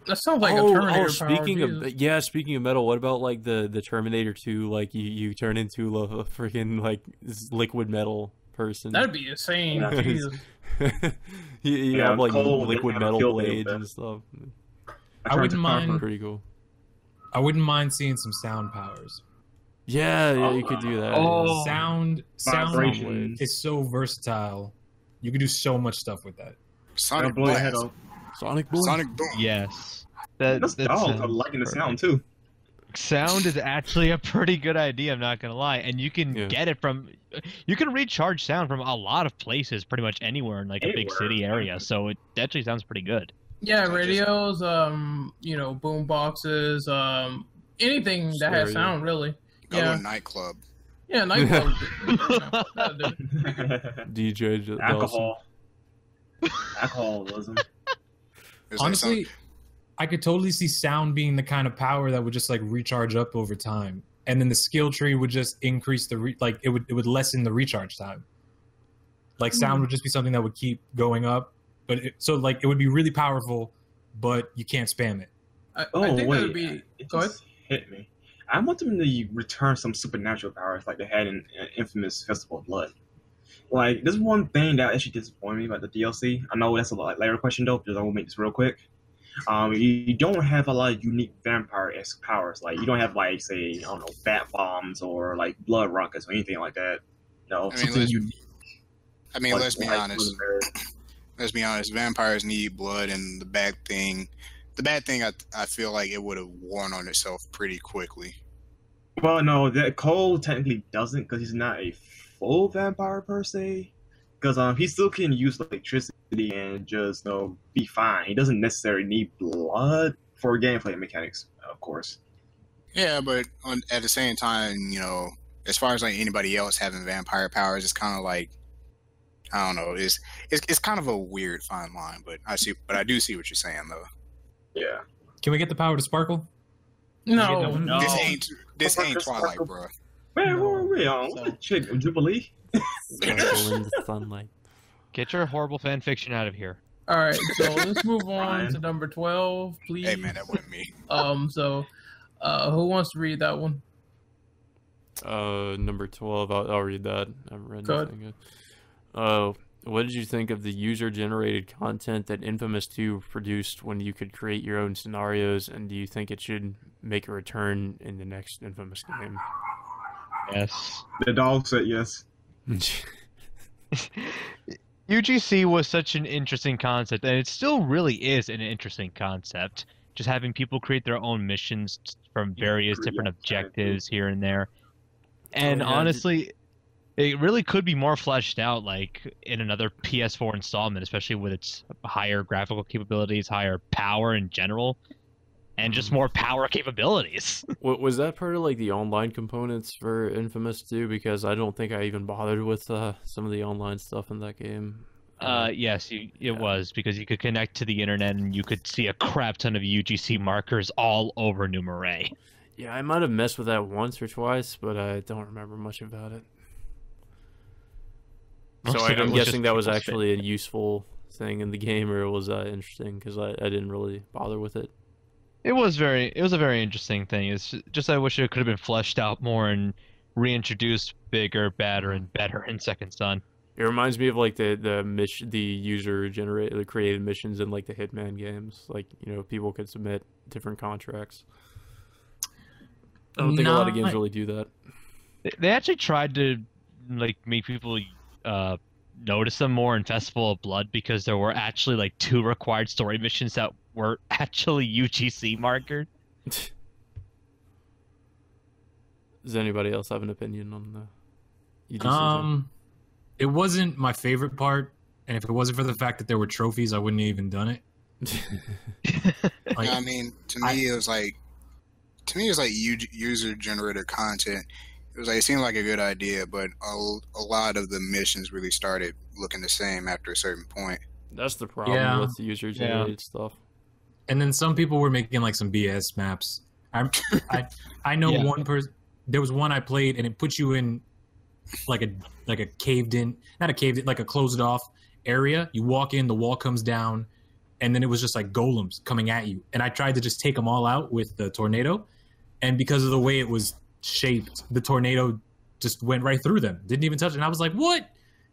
That sounds like oh, a Terminator oh, speaking power. of Jesus. yeah, speaking of metal, what about like the the Terminator 2 like you you turn into a, a freaking like liquid metal person. that'd be insane. Jesus. you, you Yeah, have like Cole didn't liquid metal field day with blades and stuff. I I wouldn't mind- Pretty cool. I wouldn't mind seeing some sound powers. Yeah, yeah, you could do that. Oh. Sound sound Vibration. is so versatile. You can do so much stuff with that. Sonic That'll blow your head Blast. Sonic Boom. Sonic Boom. Yes. That, That's that dope. I'm liking the sound too. Sound is actually a pretty good idea. I'm not gonna lie, and you can Yeah. get it from, you can recharge sound from a lot of places, pretty much anywhere in like a big city area. So it actually sounds pretty good. Yeah, radios, um, you know, boom boxes, um, anything that has Stereo. sound really. Go to Yeah. a nightclub. Yeah, nightclub. you know, that'll do. DJ J- Alcohol. Alcoholism. It's like Honestly, I could totally see sound being the kind of power that would just like recharge up over time, and then the skill tree would just increase the re- like it would it would lessen the recharge time. Like sound would just be something that would keep going up, but it, so like it would be really powerful, but you can't spam it. I, Oh I think wait, that'd be. it Go ahead. just hit me. I want them to return some supernatural powers like they had in uh, Infamous Festival of Blood. Like, there's one thing that actually disappointed me about the DLC. I know that's a lot later question though, because I will make this real quick. Um, you, you don't have a lot of unique vampire-esque powers. Like, you don't have like, say, I don't know, bat bombs or like blood rockets or anything like that. No, I mean, something let's- unique. I mean, like let's be white honest. Let's be honest. Vampires need blood, and the bad thing, the bad thing, I I feel like it would have worn on itself pretty quickly. Well, no, that Cole technically doesn't because he's not a full vampire per se. Because um, he still can use electricity and just you know, be fine. He doesn't necessarily need blood for gameplay mechanics, of course. Yeah, but on, at the same time, you know, as far as like anybody else having vampire powers, it's kind of like I don't know. It's, it's it's kind of a weird fine line, but I see. But I do see what you're saying, though. Yeah. Can we get the power to sparkle? No, No. no. This ain't this ain't Twilight, bro. Man, where were we on? So- What chick? Jubilee? Sparkle in the sunlight. Get your horrible fan fiction out of here. All right, so let's move on to number twelve, please. Hey, man, that wasn't me. Um, so, uh, who wants to read that one? Uh, number twelve. I'll, I'll read that. I haven't read Go ahead. anything yet. Uh, what did you think of the user-generated content that Infamous Two produced when you could create your own scenarios? And do you think it should make a return in the next Infamous game? Yes. The dog said yes. UGC was such an interesting concept, and it still really is an interesting concept. Just having people create their own missions from various different objectives here and there. And yeah, honestly, it really could be more fleshed out, like in another PS4 installment, especially with its higher graphical capabilities, higher power in general, and just Mhm. more power capabilities. Wa- was that part of like the online components for Infamous 2? Because I don't think I even bothered with uh, some of the online stuff in that game. Uh, yes, you, it was because you could connect to the internet and you could see a crap ton of UGC markers all over New Marais. Yeah, I might have messed with that once or twice, but I don't remember much about it. So I, I'm guessing that was actually a useful thing in the game, or it was that interesting? Because I, I didn't really bother with it. It was very, it was a very interesting thing. It's just I wish it could have been fleshed out more and reintroduced bigger, badder, and better in Second Son. It reminds me of like the the mission, the user generated, the created missions in like the Hitman games. Like you know, people could submit different contracts. I don't think a lot of games really do that. They- They actually tried to like make people uh notice them more in Festival of Blood because there were actually like two required story missions that were actually UGC markered. Does anybody else have an opinion on the? UGC thing? Um, it wasn't my favorite part, and if it wasn't for the fact that there were trophies, I wouldn't have even done it. Like, I mean, to me, it was like, to me, it was like user generated content. It was like it seemed like a good idea, but a, a lot of the missions really started looking the same after a certain point. That's the problem Yeah. with user generated stuff. And then some people were making like some BS maps. I I I know Yeah. one person. There was one I played, and it puts you in like a like a caved in, not a caved in, like a closed off area. You walk in, the wall comes down, and then it was just like golems coming at you. And I tried to just take them all out with the tornado, and because of the way it was shaped, the tornado just went right through them. Didn't even touch it. And I was like, "What?"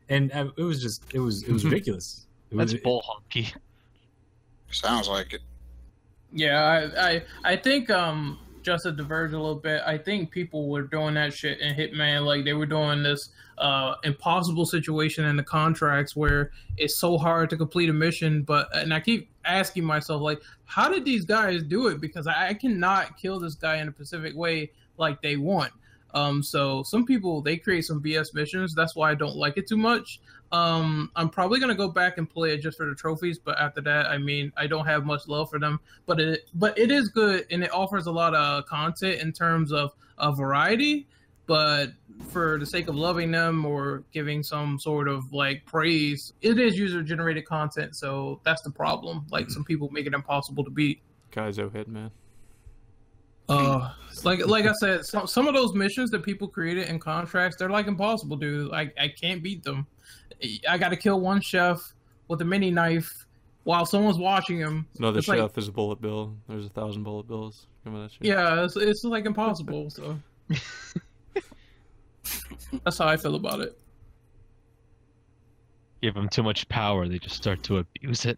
And uh, it was just it was it was ridiculous. It was, That's bull honky. Sounds like it. Yeah, I, I I think um just to diverge a little bit, I think people were doing that shit in Hitman, like they were doing this uh impossible situation in the contracts where it's so hard to complete a mission, but and I keep asking myself like, how did these guys do it? Because I, I cannot kill this guy in a specific way like they want. Um, so some people they create some BS missions. That's why I don't like it too much. Um, I'm probably gonna go back and play it just for the trophies, but after that, I mean, I don't have much love for them. But it, but it is good, and it offers a lot of content in terms of a variety. But for the sake of loving them or giving some sort of like praise, it is user generated content, so that's the problem. Like some people make it impossible to beat. Kaizo Hitman. Uh, like like I said, some some of those missions that people created in contracts, they're like impossible, dude. Like I can't beat them. I got to kill one chef with a mini knife while someone's watching him. Another It's like- chef is a bullet bill. There's a thousand bullet bills coming at you. Yeah, it's, it's like impossible. So that's how I feel about it. Give them too much power, they just start to abuse it.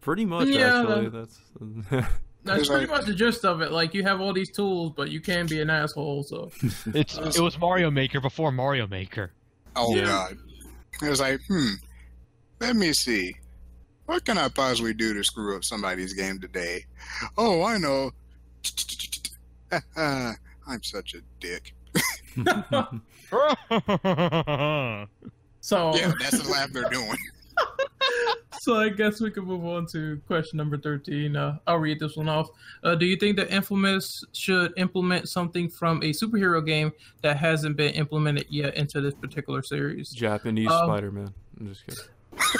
Pretty much, Yeah, actually. the- That's That's pretty like- much the gist of it. Like you have all these tools, but you can be an asshole. So It's it was Mario Maker before Mario Maker. Oh Yeah. God! It was like, hmm. Let me see. What can I possibly do to screw up somebody's game today? Oh, I know. I'm such a dick. so Yeah, that's the laugh they're doing. So I guess we can move on to question number thirteen. Uh, I'll read this one off. Uh, do you think that Infamous should implement something from a superhero game that hasn't been implemented yet into this particular series? Japanese Um, Spider-Man. I'm just kidding.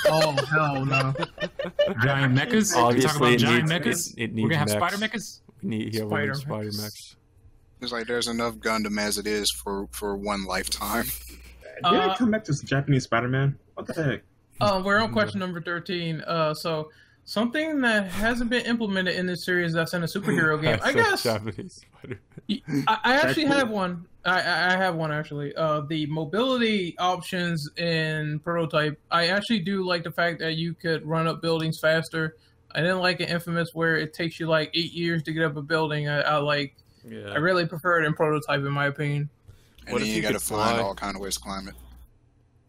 Oh hell no! giant mechas. We talk Obviously, about it giant needs, mechas. It, it We're gonna have spider mechas. We need, yeah, we need Spider spider mechs. mechs. It's like there's enough Gundam as it is for for one lifetime. Did I Uh, come back to Japanese Spider-Man? What the heck? Uh, we're on question number 13. Uh, so, something that hasn't been implemented in this series that's in a superhero game. I said guess I, Japanese Spider-Man. I actually have one. I, I I have one actually. Uh, the mobility options in Prototype. I actually do like the fact that you could run up buildings faster. I didn't like in Infamous where it takes you like eight years to get up a building. I, I like. Yeah. I really prefer it in Prototype, in my opinion. And What then if you, you gotta could find fly? all kind of ways to climb it.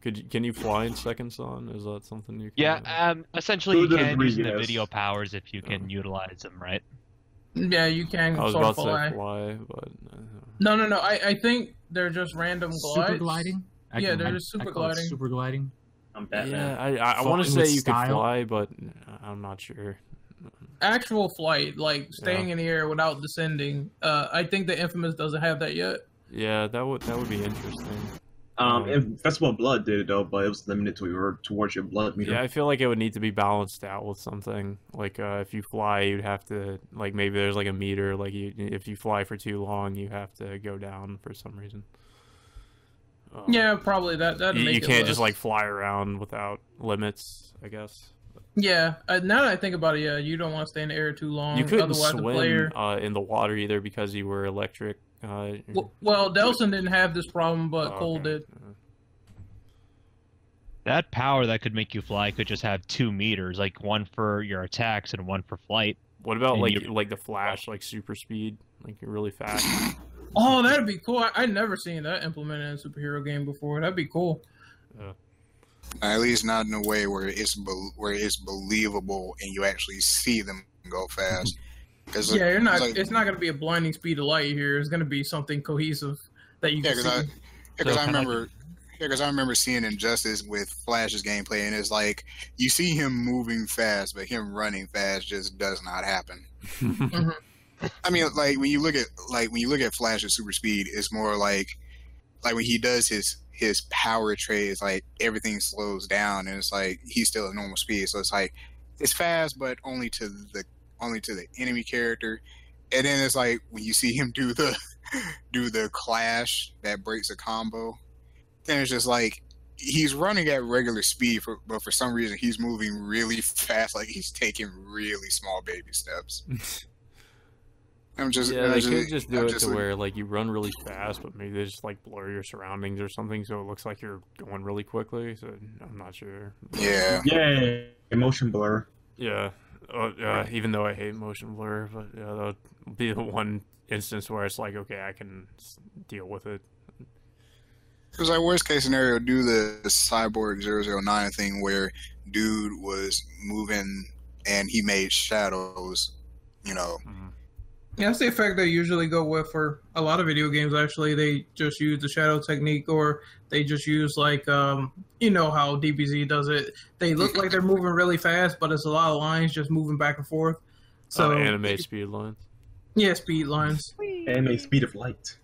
Could you, can you fly in Second Son? Is that something you? Can Yeah, um, essentially you can degree, using the yes. video powers if you can Um, utilize them, right? Yeah, you can I was sort about of to fly. say fly, but uh, No, no, no. I, I think they're just random glides. Super gliding. I Yeah, can- they're I- just I super call it gliding. Super gliding. I'm yeah, Batman. I I, I want to say you could style. fly, but I'm not sure. actual flight, like staying Yeah. in the air without descending. Uh, I think the Infamous doesn't have that yet. Yeah, that would that would be interesting. Um, Um, and Festival of Blood did it though, but it was limited to your towards your blood meter. Yeah, I feel like it would need to be balanced out with something. Like uh, if you fly, you'd have to like maybe there's like a meter. Like you, if you fly for too long, you have to go down for some reason. Um, Yeah, probably that. That you, you can't just like fly around without limits. I guess Yeah, uh, now that I think about it, yeah, you don't want to stay in the air too long. you couldn't otherwise the swim player. uh, in the water either because you were electric. Uh, Well, well, Delsin didn't have this problem, but oh, Cole did. Uh, That power that could make you fly could just have two meters, like one for your attacks and one for flight. What about And like you- like the Flash, like super speed, like you're really fast? Oh, that'd be cool. I, I never seen that implemented in a superhero game before. That'd be cool. At least not in a way where it's bel where it's believable and you actually see them go fast. Because Yeah, you're not. like- it's not gonna be a blinding speed of light here. It's gonna be something cohesive that you Yeah, can because I, see. because So I kinda like- remember, yeah, because I remember seeing Injustice with Flash's gameplay, and it's like you see him moving fast, but him running fast just does not happen. Mm-hmm. I mean, like when you look at like when you look at Flash's super speed, it's more like like when he does his his power trade, it's like everything slows down, and it's like he's still at normal speed. So it's like it's fast, but only to the only to the enemy character. And then it's like when you see him do the do the clash that breaks a combo, then it's just like he's running at regular speed, for, but for some reason he's moving really fast, like he's taking really small baby steps. I'm just yeah, I'm they could just do I'm it just to like- where like you run really fast, but maybe they just like blur your surroundings or something, so it looks like you're going really quickly. So I'm not sure. yeah. Yeah, emotion blur. Yeah. Uh, uh, even though I hate motion blur, but yeah, that would be the one instance where it's like, okay, I can deal with it. Because like worst case scenario, do the cyborg 009 thing where dude was moving and he made shadows, you know. Mhm. Yeah, that's the effect they usually go with for a lot of video games. Actually, they just use the shadow technique, or they just use like um, you know how DBZ does it. They look like they're moving really fast, but it's a lot of lines just moving back and forth. So uh, anime speed lines. yeah, speed lines. Anime speed of light.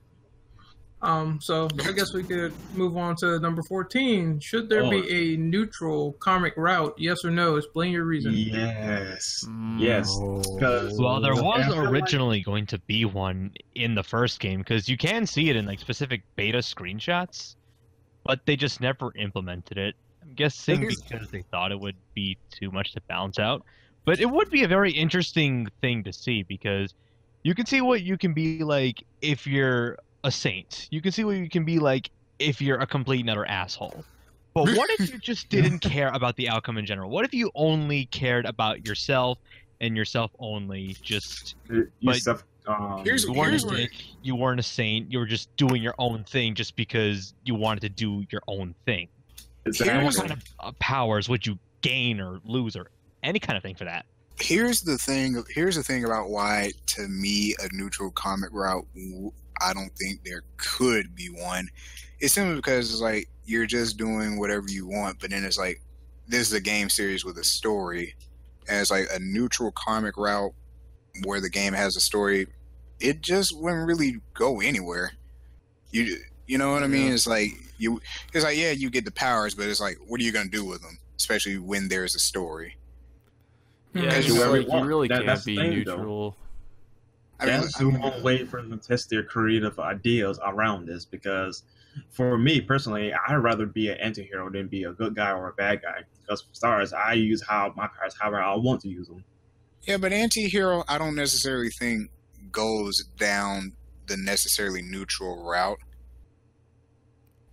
Um, so I guess we could move on to number fourteen. Should there Oh. be a neutral karmic route? Yes or no? Explain your reason. Yes. Mm. Yes. Well, there was originally going to be one in the first game because you can see it in like specific beta screenshots, but they just never implemented it. I'm guessing because they thought it would be too much to balance out. But it would be a very interesting thing to see because you can see what you can be like if you're a saint. You can see what you can be like if you're a complete and utter asshole. But what if you just didn't care about the outcome in general? What if you only cared about yourself and yourself only? Just You but- self, um, Here's- you weren't here's a where- you weren't a saint, you were just doing your own thing just because you wanted to do your own thing. exactly. What kind of uh, powers would you gain or lose or any kind of thing for that? Here's the thing. Here's the thing about why, to me, a neutral karmic route. W- I don't think there could be one. It's simply because it's like you're just doing whatever you want, but then it's like this is a game series with a story, and it's like a neutral karmic route where the game has a story. It just wouldn't really go anywhere. You you know what I mean? Yeah. It's like you. It's like yeah, you get the powers, but it's like what are you gonna do with them? Especially when there's a story. Yeah, Because it's you like, really you really that- can't be neutral. though. Neutral. I mean, That's I the mean- one way for them to test their creative ideas around this. Because for me personally, I'd rather be an anti-hero than be a good guy or a bad guy. Because for stars, I use how my powers however I want to use them. Yeah, but anti-hero, I don't necessarily think goes down the necessarily neutral route.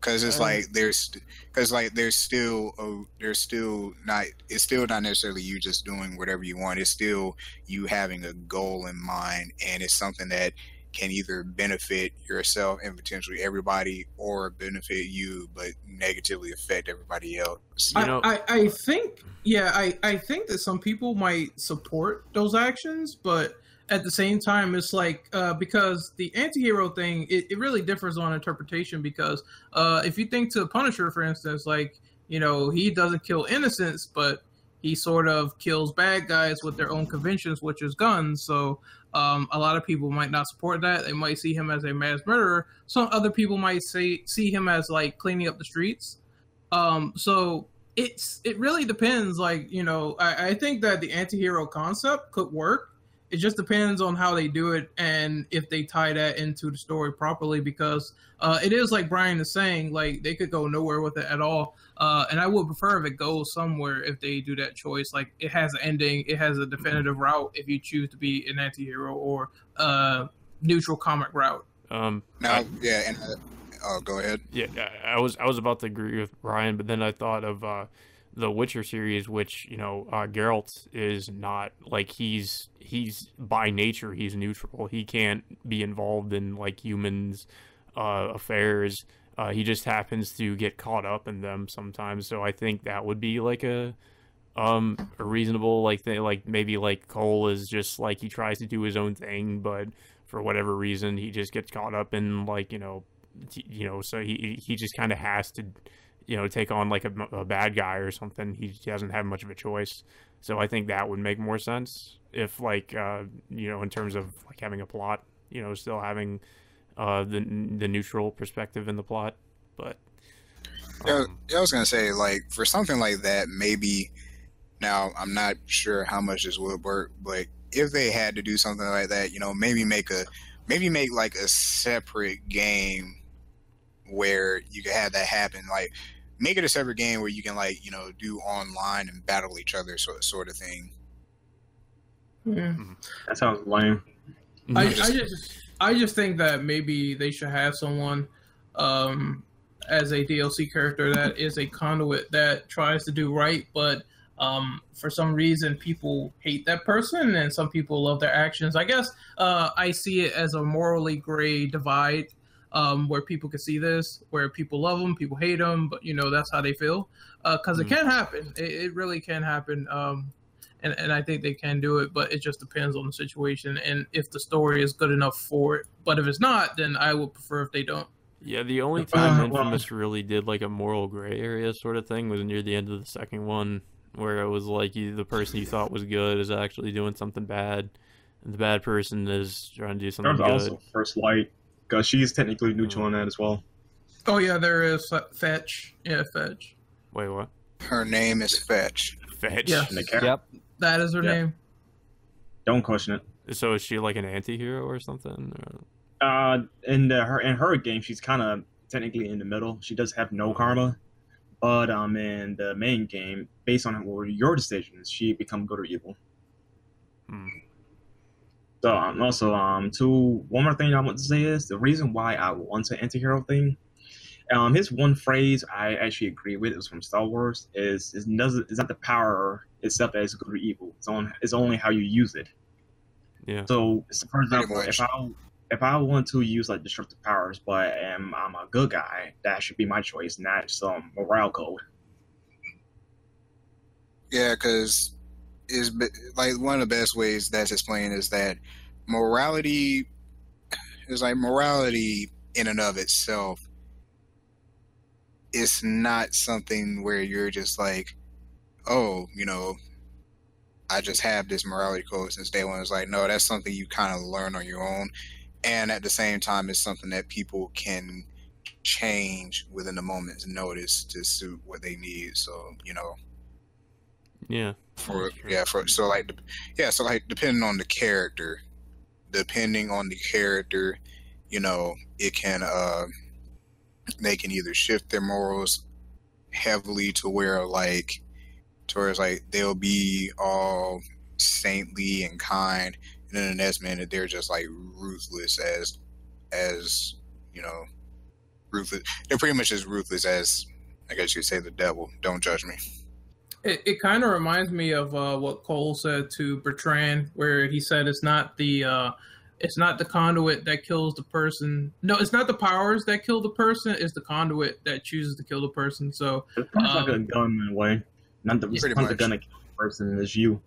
Cause it's Uh, like there's, cause like there's still a, there's still not it's still not necessarily you just doing whatever you want. It's still you having a goal in mind, and it's something that can either benefit yourself and potentially everybody, or benefit you but negatively affect everybody else. You know- I, I, I think yeah I, I think that some people might support those actions but at the same time it's like uh, because the anti-hero thing it, it really differs on interpretation because uh, if you think to punisher for instance like you know he doesn't kill innocents but he sort of kills bad guys with their own conventions, which is guns. So um, a lot of people might not support that. They might see him as a mass murderer. Some other people might say see him as like cleaning up the streets. Um, so it's it really depends. Like you know, I, I think that the anti-hero concept could work. It just depends on how they do it and if they tie that into the story properly. Because uh, it is like Brian is saying, like they could go nowhere with it at all. Uh, and I would prefer if it goes somewhere if they do that choice. Like it has an ending, it has a definitive route if you choose to be an anti-hero or a neutral karmic route. Um, Now, I- yeah, and uh, oh, go ahead. Yeah, I I was I was about to agree with brian but then I thought of uh, the Witcher series, which you know uh, Geralt is not like he's he's by nature he's neutral. He can't be involved in like humans' uh, affairs. Uh, he just happens to get caught up in them sometimes. So I think that would be like a um a reasonable like thing. Like maybe like Cole is just like he tries to do his own thing, but for whatever reason he just gets caught up in like you know t- you know so he he just kind of has to you know take on like a, a bad guy or something he doesn't have much of a choice so i think that would make more sense if like uh you know in terms of like having a plot you know still having uh the the neutral perspective in the plot but um, yeah, I was gonna say like for something like that, maybe. Now I'm not sure how much this would work, but if they had to do something like that, you know, maybe make a maybe make like a separate game where you could have that happen. Like make it a separate game where you can like you know do online and battle each other, sort sort of thing. Yeah. That sounds lame. I, I just- just I just think that maybe they should have someone um, as a DLC character that is a conduit that tries to do right, but um, for some reason people hate that person and some people love their actions. I guess uh, I see it as a morally gray divide um, where people can see this, where people love them, people hate them, but you know that's how they feel because Mm. it can happen. It, it really can happen. Um, and, and I think they can do it, but it just depends on the situation and if the story is good enough for it. But if it's not, then I would prefer if they don't. yeah the only Uh, time well- infamous really did like a moral gray area sort of thing was near the end of the second one where it was like you, the person you thought was good is actually doing something bad and the bad person is trying to do something There's good also First Light, because she's technically neutral on that as well. Oh yeah, there is fetch. Yeah, fetch. wait what Her name is Fetch. fetch Yeah. And the character, Yep. That is her Yeah. name. don't question it. So is she like an anti-hero or something? Or... Uh, in the, her in her game, she's kind of technically in the middle. She does have no karma, but um, in the main game, based on what your decisions, she become good or evil. Hmm. So um, also um, two one more thing I want to say is the reason why I want an anti-hero thing. Um, his one phrase I actually agree with. It was from Star Wars. Is is doesn't is not the power itself that is good or evil. It's on it's only how you use it. Yeah. So, for example, if I if I want to use like destructive powers, but am I'm a good guy, that should be my choice, not some morale code. Yeah, because is like one of the best ways that's explained is that morality is like morality in and of itself. It's not something where you're just like, oh, you know, I just have this morality code since day one. It's like, no, that's something you kind of learn on your own, and at the same time, it's something that people can change within a moment's notice to suit what they need. So, you know, Yeah. For yeah for so like yeah so like depending on the character depending on the character you know it can uh they can either shift their morals heavily to where like towards like they'll be all saintly and kind and then the next minute they're just like ruthless as as you know ruthless they're pretty much as ruthless as i guess you could say the devil. Don't judge me It, it kind of reminds me of uh, what Cole said to Bertrand, where he said it's not the uh, it's not the conduit that kills the person. No, it's not the powers that kill the person. It's the conduit that chooses to kill the person. So It's kind of like a Um, gun in a way. Not the, it's Pretty not the much. gun that kills the person, it's you.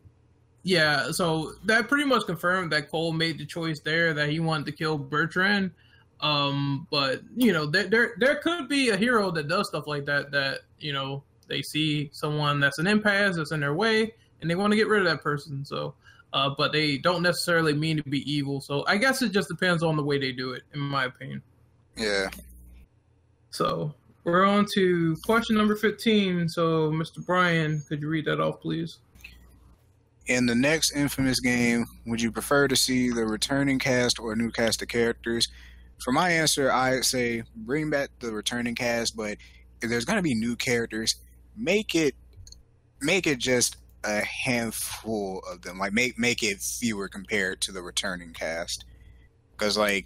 yeah, so that pretty much confirmed that Cole made the choice there that he wanted to kill Bertrand. Um, but you know, there there there could be a hero that does stuff like that. That you know they see someone that's an impasse that's in their way, and they want to get rid of that person. So, uh, but they don't necessarily mean to be evil. So I guess it just depends on the way they do it, in my opinion. Yeah. So we're on to question number 15. So, Mr. Brian, could you read that off, please? In the next Infamous game, would you prefer to see the returning cast or new cast of characters? For my answer, I'd say bring back the returning cast, but if there's gonna be new characters, make it make it just a handful of them. Like make make it fewer compared to the returning cast. Because like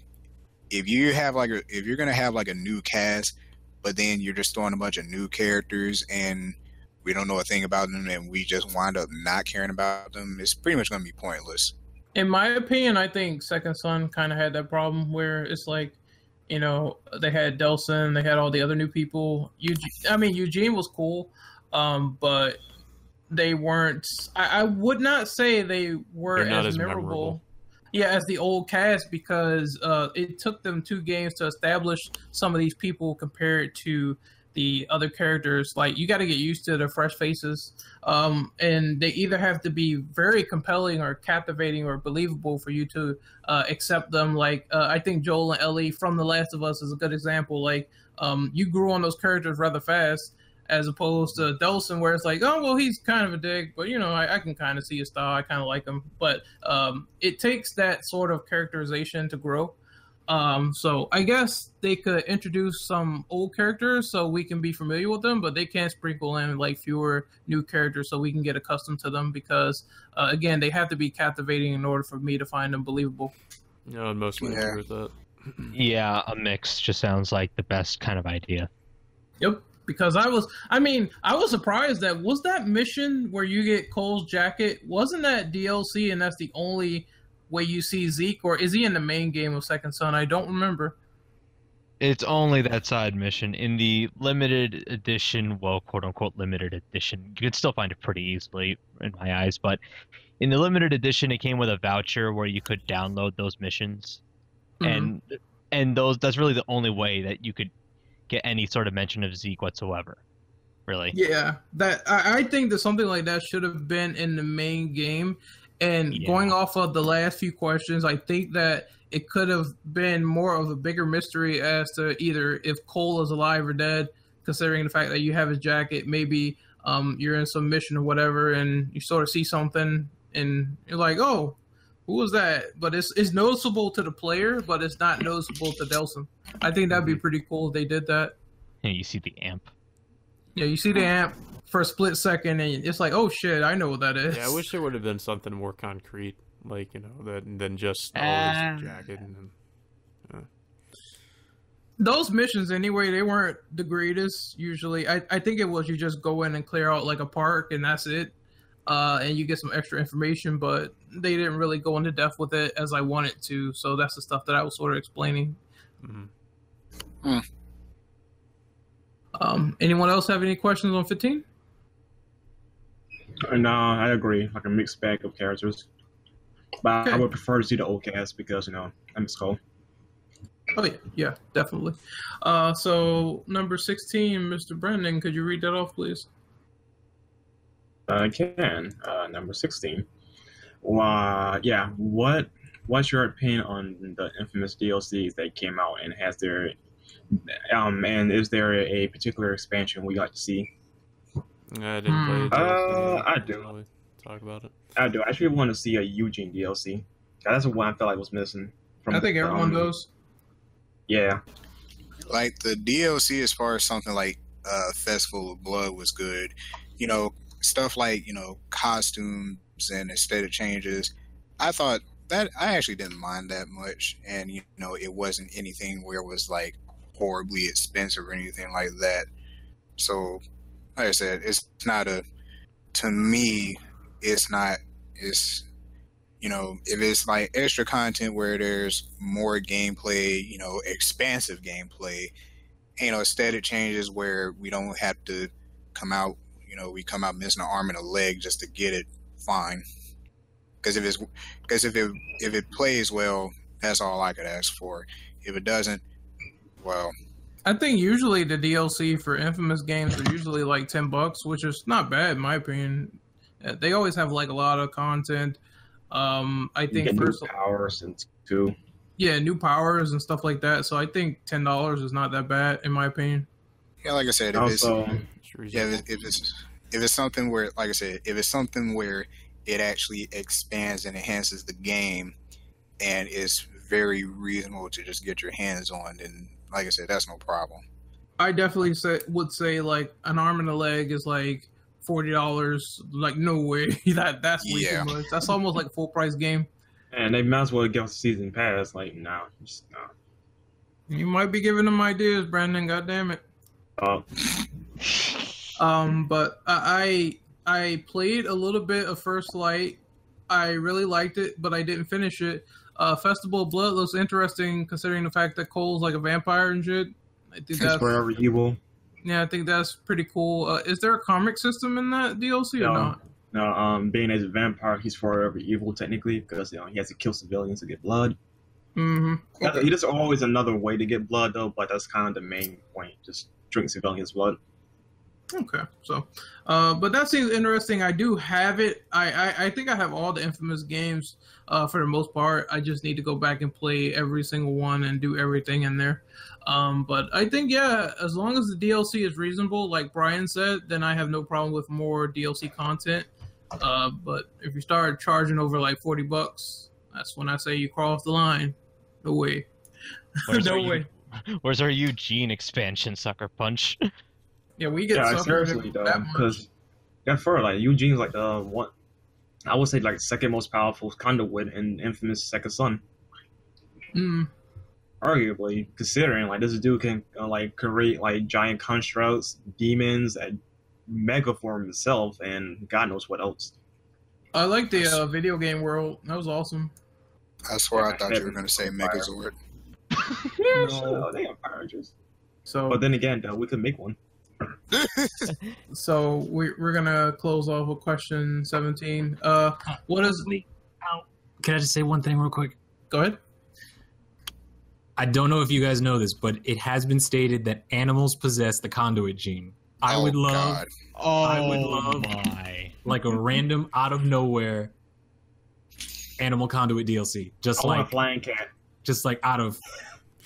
if you have like a, if you're gonna have like a new cast, but then you're just throwing a bunch of new characters and we don't know a thing about them and we just wind up not caring about them, it's pretty much gonna be pointless. In my opinion, I think Second Son kind of had that problem where it's like, you know, they had Delsin, they had all the other new people. Eugene, I mean, Eugene was cool, um, but they weren't. I, I would not say they were as, as memorable. memorable. Yeah, as the old cast because uh, it took them two games to establish some of these people compared to the other characters. Like you got to get used to the fresh faces, um, and they either have to be very compelling or captivating or believable for you to uh, accept them. Like uh, I think Joel and Ellie from The Last of Us is a good example. Like um, you grew on those characters rather fast. As opposed to Delsin, where it's like, oh well, he's kind of a dick, but you know, I, I can kind of see his style. I kind of like him, but um, it takes that sort of characterization to grow. Um, so I guess they could introduce some old characters so we can be familiar with them, but they can't sprinkle in like fewer new characters so we can get accustomed to them because uh, again, they have to be captivating in order for me to find them believable. You know, and mostly Yeah. agree with that. Yeah, a mix just sounds like the best kind of idea. Yep. Because I was, I mean, I was surprised that was that mission where you get Cole's jacket. Wasn't that DLC, and that's the only way you see Zeke, or is he in the main game of Second Son? I don't remember. It's only that side mission. In the limited edition, well, quote unquote limited edition, you can still find it pretty easily in my eyes, but in the limited edition it came with a voucher where you could download those missions. Mhm. And and those that's really the only way that you could get any sort of mention of Zeke whatsoever. Really. Yeah, that I, I think that something like that should have been in the main game. And Yeah. going off of the last few questions, I think that it could have been more of a bigger mystery as to either if Cole is alive or dead, considering the fact that you have his jacket. Maybe um, you're in some mission or whatever, and you sort of see something, and you're like, "Oh, who was that?" But it's it's noticeable to the player, but it's not noticeable to Delsin. I think that'd be pretty cool if they did that. Yeah, you see the amp. Yeah, you see the amp for a split second, and it's like, oh shit, I know what that is. Yeah, I wish there would have been something more concrete, like you know, that than just oh, Uh, jacket. And, those missions anyway, they weren't the greatest. Usually, I I think it was you just go in and clear out like a park, and that's it. Uh, and you get some extra information, but they didn't really go into depth with it as I wanted to. So that's the stuff that I was sort of explaining. mhm. Um, anyone else have any questions on 15? Uh, No, I agree. Like a mixed bag of characters. But I would prefer to see the old cast because you know I miss Cole. Oh yeah, yeah, definitely. Uh, so number 16, Mr. Brendan, could you read that off, please? I can. Uh, number sixteen. Uh, yeah. What What's your opinion on the infamous DLCs that came out and has there, um, and is there a particular expansion we like to see? I didn't Hmm. play. Uh, I do. really Talk about it. I do. I actually want to see a Eugene DLC. That's what I felt like was missing. From I think everyone um, does. Yeah. like the DLC as far as something like uh Festival of Blood was good. You know, stuff like, you know, costumes and aesthetic changes. I thought that I actually didn't mind that much and you know, it wasn't anything where it was like horribly expensive or anything like that. So like I said, it's not a to me it's not it's you know, if it's like extra content where there's more gameplay, you know, expansive gameplay, you know, aesthetic changes where we don't have to come out, you know, we come out missing an arm and a leg just to get it, fine. Because if it's, because if it if it plays well, that's all I could ask for. If it doesn't, well, I think usually the DLC for Infamous games are usually like ten bucks, which is not bad in my opinion. Uh, They always have like a lot of content. Um, I You think get new first, powers and two. yeah, new powers and stuff like that. So I think ten dollars is not that bad in my opinion. Yeah, like I said, if it's Also, It's yeah, reasonable. if, if it's if it's something where, like I said, if it's something where it actually expands and enhances the game, and it's very reasonable to just get your hands on, then like I said, that's no problem. I definitely say would say like an arm and a leg is like forty dollars. Like no way that that's way Yeah. too much. That's almost like a full price game. and they might as well give us a season pass. Like, no, just no. You might be giving them ideas, Brandon. God damn it. Uh, Um, but I I I played a little bit of First Light. I really liked it, but I didn't finish it. Uh, Festival of Blood looks interesting, considering the fact that Cole's like a vampire and shit. I think that's forever evil. yeah, I think that's pretty cool. Uh, is there a karmic system in that DLC or No. not? No, um, being as a vampire, he's forever evil technically because you know he has to kill civilians to get blood. Mm-hmm. He just always another way to get blood though, but that's kind of the main point. Just drink civilians' blood. Okay, so, uh, but that seems interesting. I do have it. I, I, I think I have all the infamous games uh, for the most part. I just need to go back and play every single one and do everything in there. Um, but I think yeah, as long as the DLC is reasonable, like Brian said, then I have no problem with more DLC content. Uh, but if you start charging over like forty bucks, that's when I say you crawl off the line. No way. No way. Eu- where's our Eugene expansion, sucker punch? Yeah, we get Yeah, suckered seriously though, because yeah, for like Eugene's like the one. I would say like second most powerful conduit in Infamous Second Son. Mm. arguably considering like this dude can uh, like create like giant constructs demons and mega form himself and god knows what else I like the uh, video game world. That was awesome. I swear I thought you were going to say fire. Megazord. yeah No. sure, they have Power Rangers. So but then again though, we could make one So we, we're gonna close off with question seventeen. Uh, what is? Wait, ow. Can I just say one thing real quick? Go ahead. I don't know if you guys know this, but it has been stated that animals possess the conduit gene. I Oh, would love God. Oh I would love- my! like a random out of nowhere animal conduit DLC, just I want like a flying cat just like out of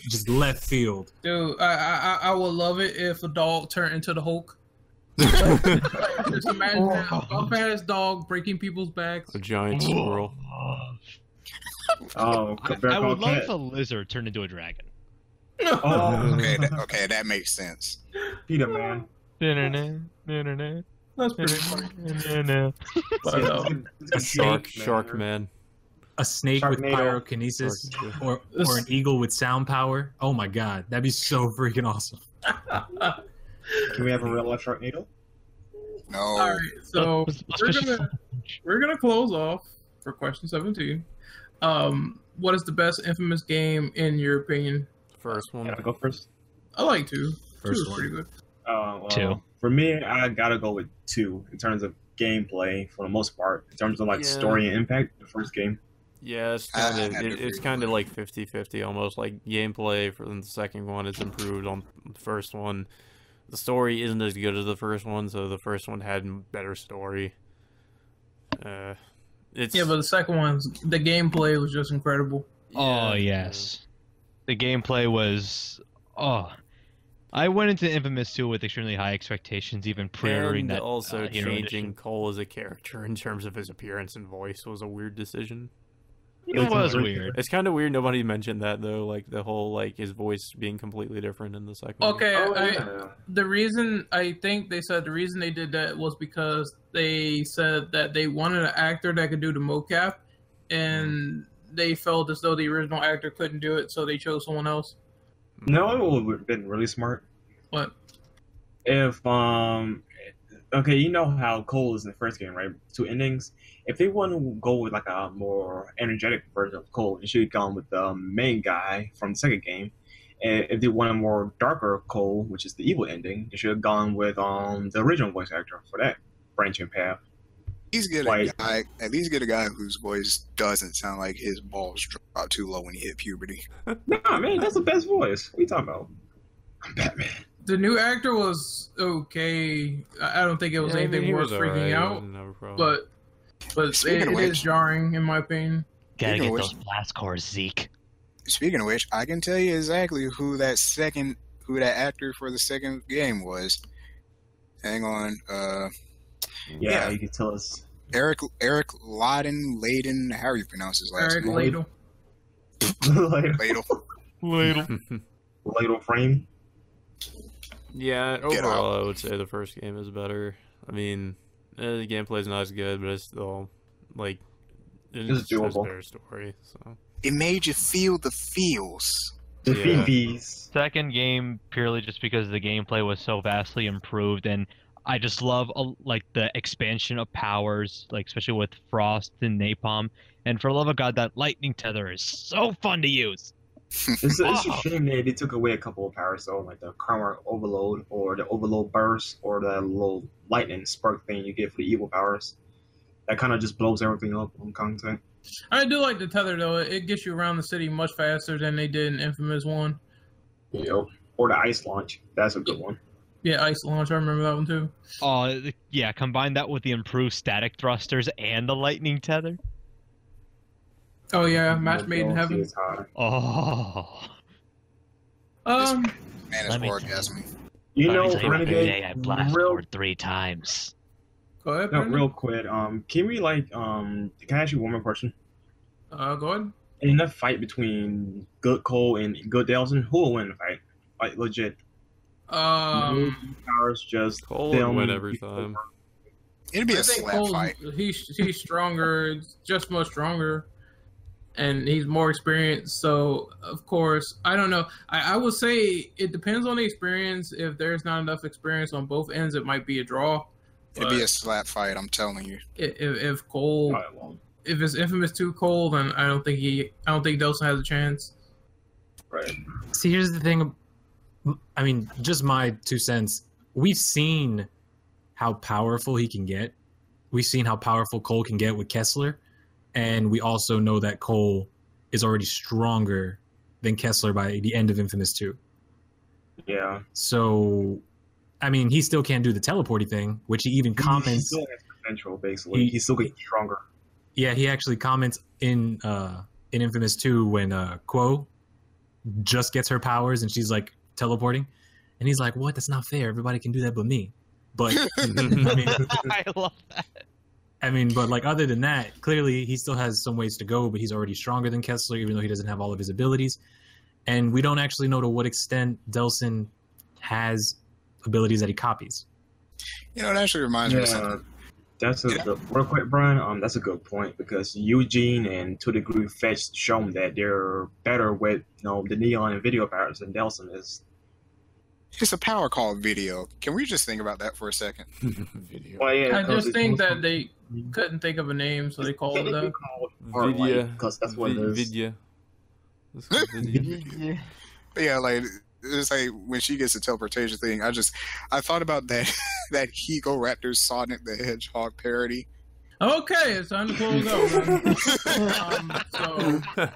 just left field. Dude, I, I I- I would love it if a dog turned into the Hulk. Just imagine that a buff ass dog breaking people's backs. a giant squirrel. oh I, I would love if a lizard turned into a dragon. oh Okay, that, okay, that makes sense. peter man That's pretty funny. But, shark, shark man. A snake with pyrokinesis or or an eagle with sound power. Oh my god, that'd be so freaking awesome. can we have a real life sharknado No. All right, so Let's- let's we're gonna we're gonna close off for question seventeen. Um, what is the best infamous game in your opinion? First one. can i go first I like two. Two First is one. pretty good. Uh, well, Two. For me, I gotta go with two in terms of gameplay for the most part. In terms of like Yeah. story and impact, the first game. Yeah, it's I- I kind of it, it's kind of like 50-50 almost. Like gameplay for the second one is improved on the first one. The story isn't as good as the first one, so the first one had better story. Uh, it's Yeah, but the second one's the gameplay was just incredible. Oh yeah, yes, the gameplay was. Oh, I went into Infamous 2 with extremely high expectations, even pre-ordering And that. also uh, changing Cole as a character in terms of his appearance and voice was a weird decision. It was It's weird. It's kind of weird nobody mentioned that though, like the whole like his voice being completely different in the second. Okay, Oh, I, yeah. the reason I think they said the reason they did that was because they said that they wanted an actor that could do the mocap, and they felt as though the original actor couldn't do it, so they chose someone else. No, it would have been really smart What? if um. Okay, you know how Cole is in the first game, right? Two endings. If they want to go with like a more energetic version of Cole, they should have gone with the main guy from the second game. And if they want a more darker Cole, which is the evil ending, they should have gone with um the original voice actor for that branching path. At least get a guy. At least get a guy whose voice doesn't sound like his balls drop too low when he hit puberty. Nah, man, that's the best voice. What are you talking about? I'm Batman. The new actor was okay. I I don't think it was Yeah, I mean, anything worth was freaking alright, out, wouldn't have a problem. but but Speaking it, of it is which- jarring in my opinion. Gotta Speaking get of those which- blast cores, Zeke. Speaking of which, I can tell you exactly who that second, who that actor for the second game was. Hang on, uh, Yeah, Yeah. you can tell us. Eric Eric Ladin Ladin, How do you pronounce his last Eric name? Ladle. Ladle, Ladle. Ladle. Ladle frame. Yeah, overall, I would say the first game is better. I mean, eh, the gameplay's not as good, but it's still like it's, It's just a doable. better story. So It made you feel the feels. The Yeah. Phoebes. Second game purely just because the gameplay was so vastly improved, and I just love uh, like the expansion of powers, like especially with Frost and Napalm. And for the love of God, that lightning tether is so fun to use. It's, a, it's a shame that they took away a couple of powers though, like the karma overload or the overload burst or the little lightning spark thing you get for the evil powers. That kind of just blows everything up on content. I do like the tether though. It gets you around the city much faster than they did in Infamous One. Yep. Or the ice launch. That's a good one. Yeah, Ice Launch. I remember that one too. Oh, yeah, combine that with the improved static thrusters and the lightning tether. Oh yeah, Match Made in Heaven. Oh. Um, Man, it's Let me- orgasming. You me know, you what, Renegade. I blast real, three times. go ahead. no, Brendan. real quick. Um, can we like um? Can I ask you one more question? Uh, go ahead. In that fight between Good Cole and Good Delsin, who will win the fight? Like legit. Um, powers just Cole would them win every before- time. It'd be I a think slap Cole's fight. he's he's stronger, just much stronger, and he's more experienced. So of course, I don't know. I, I would say it depends on the experience. If there's not enough experience on both ends, it might be a draw. It'd be a slap fight. I'm telling you. if, if Cole, it if it's infamous too Cole, then I don't think he, I don't think Delsin has a chance. Right. See, here's the thing. I mean, just my two cents. We've seen how powerful he can get. We've seen how powerful Cole can get with Kessler, and we also know that Cole is already stronger than Kessler by the end of Infamous Two. Yeah. So, I mean, he still can't do the teleporting thing, which he even He- He comments. still has potential, basically. He- He's still getting stronger. Yeah, he actually comments in uh in Infamous 2 when uh Kuo just gets her powers and she's like teleporting. And he's like, What? That's not fair. Everybody can do that but me. But I mean I love that. I mean, but like other than that, clearly he still has some ways to go, but he's already stronger than Kessler, even though he doesn't have all of his abilities. And we don't actually know to what extent Delsin has abilities that he copies. You know, it actually reminds me of something. that's a Yeah. good, real quick, Brian. Um, that's a good point because Eugene and to a degree Fetch shown that they're better with you know the neon and video powers than Delson is. It's a power call video. Can we just think about that for a second? Video. Well, yeah, I just think that they couldn't think of a name, so they called it Technically that. called Art because that's what it Vid- is. Vidya. Let's go Vidya. But yeah, like it's like when she gets the teleportation thing. I just I thought about that that Hego Raptor Sonic the Hedgehog parody. Okay, it's time to close out. um, so uh,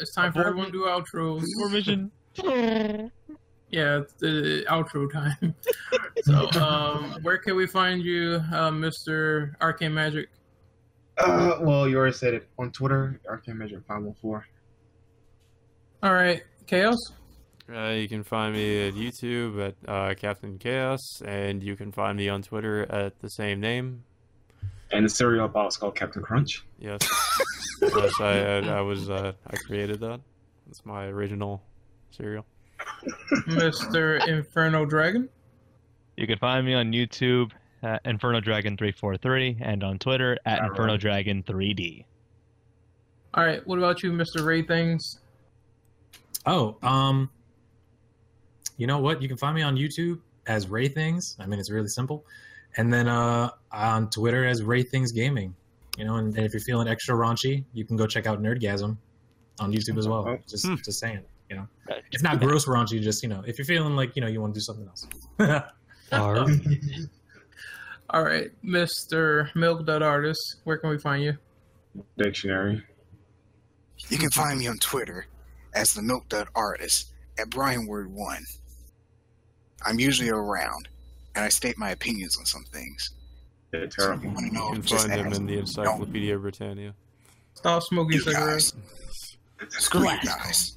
it's time for everyone to do outros. Formation. Yeah, it's the outro time. so, um, where can we find you, uh, Mister Arcane Magic? Uh, well, you already said it on Twitter. Arcane Magic five one four. All right, Chaos. Uh, you can find me at YouTube at uh, Captain Chaos, and you can find me on Twitter at the same name. And the cereal box called Captain Crunch. Yes, yes, I, I, I was uh, I created that. That's my original cereal. Mister Inferno Dragon. You can find me on YouTube at Inferno Dragon 343 and on Twitter at All right. Inferno Dragon 3D. All right, what about you, Mister Ray Things? Oh, um, you know what? You can find me on YouTube as Ray Things. I mean, it's really simple. And then uh, on Twitter as Ray Things Gaming. You know, and, if you're feeling extra raunchy, you can go check out Nerdgasm on YouTube as well. Just, Hmm. just saying. You know, it's not gross raunchy. Just you know, if you're feeling like you know you want to do something else. All right. All right, Mister Milk Dud Artist. Where can we find you? Dictionary. You can find me on Twitter as the Milk Dud Artist at Brian Word One. I'm usually around, and I state my opinions on some things. Yeah, So if terrible. you want to You know, can just find them in the Encyclopedia Britannia. Stop smoking You cigarettes. guys, screw you guys.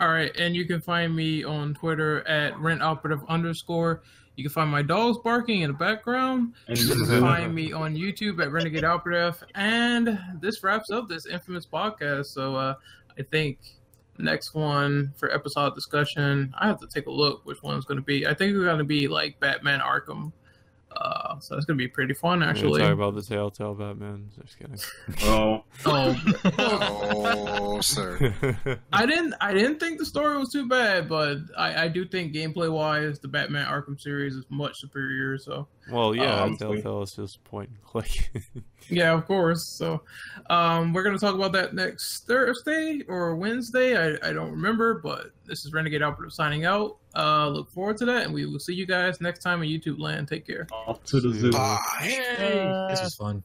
All right, and you can find me on Twitter at rent operative underscore. You can find my dogs barking in the background. And You can find me on YouTube at Renegade Operative. And this wraps up this infamous podcast. So uh, I think next one for episode discussion, I have to take a look which one's going to be. I think it's going to be like Batman Arkham. Uh, so it's going to be pretty fun, We're gonna actually. talk about the Telltale Batman. Just kidding. oh, Oh, Oh, sir. I didn't. I didn't think the story was too bad, but I, I do think gameplay wise, the Batman Arkham series is much superior. So well, yeah, Um, Telltale is just point and click. yeah, of course. So um, we're gonna talk about that next Thursday or Wednesday. I, I don't remember, but this is Renegade Operative signing out. Uh, look forward to that, and we will see you guys next time in YouTube land. Take care. off to the zoo. Bye. This was fun.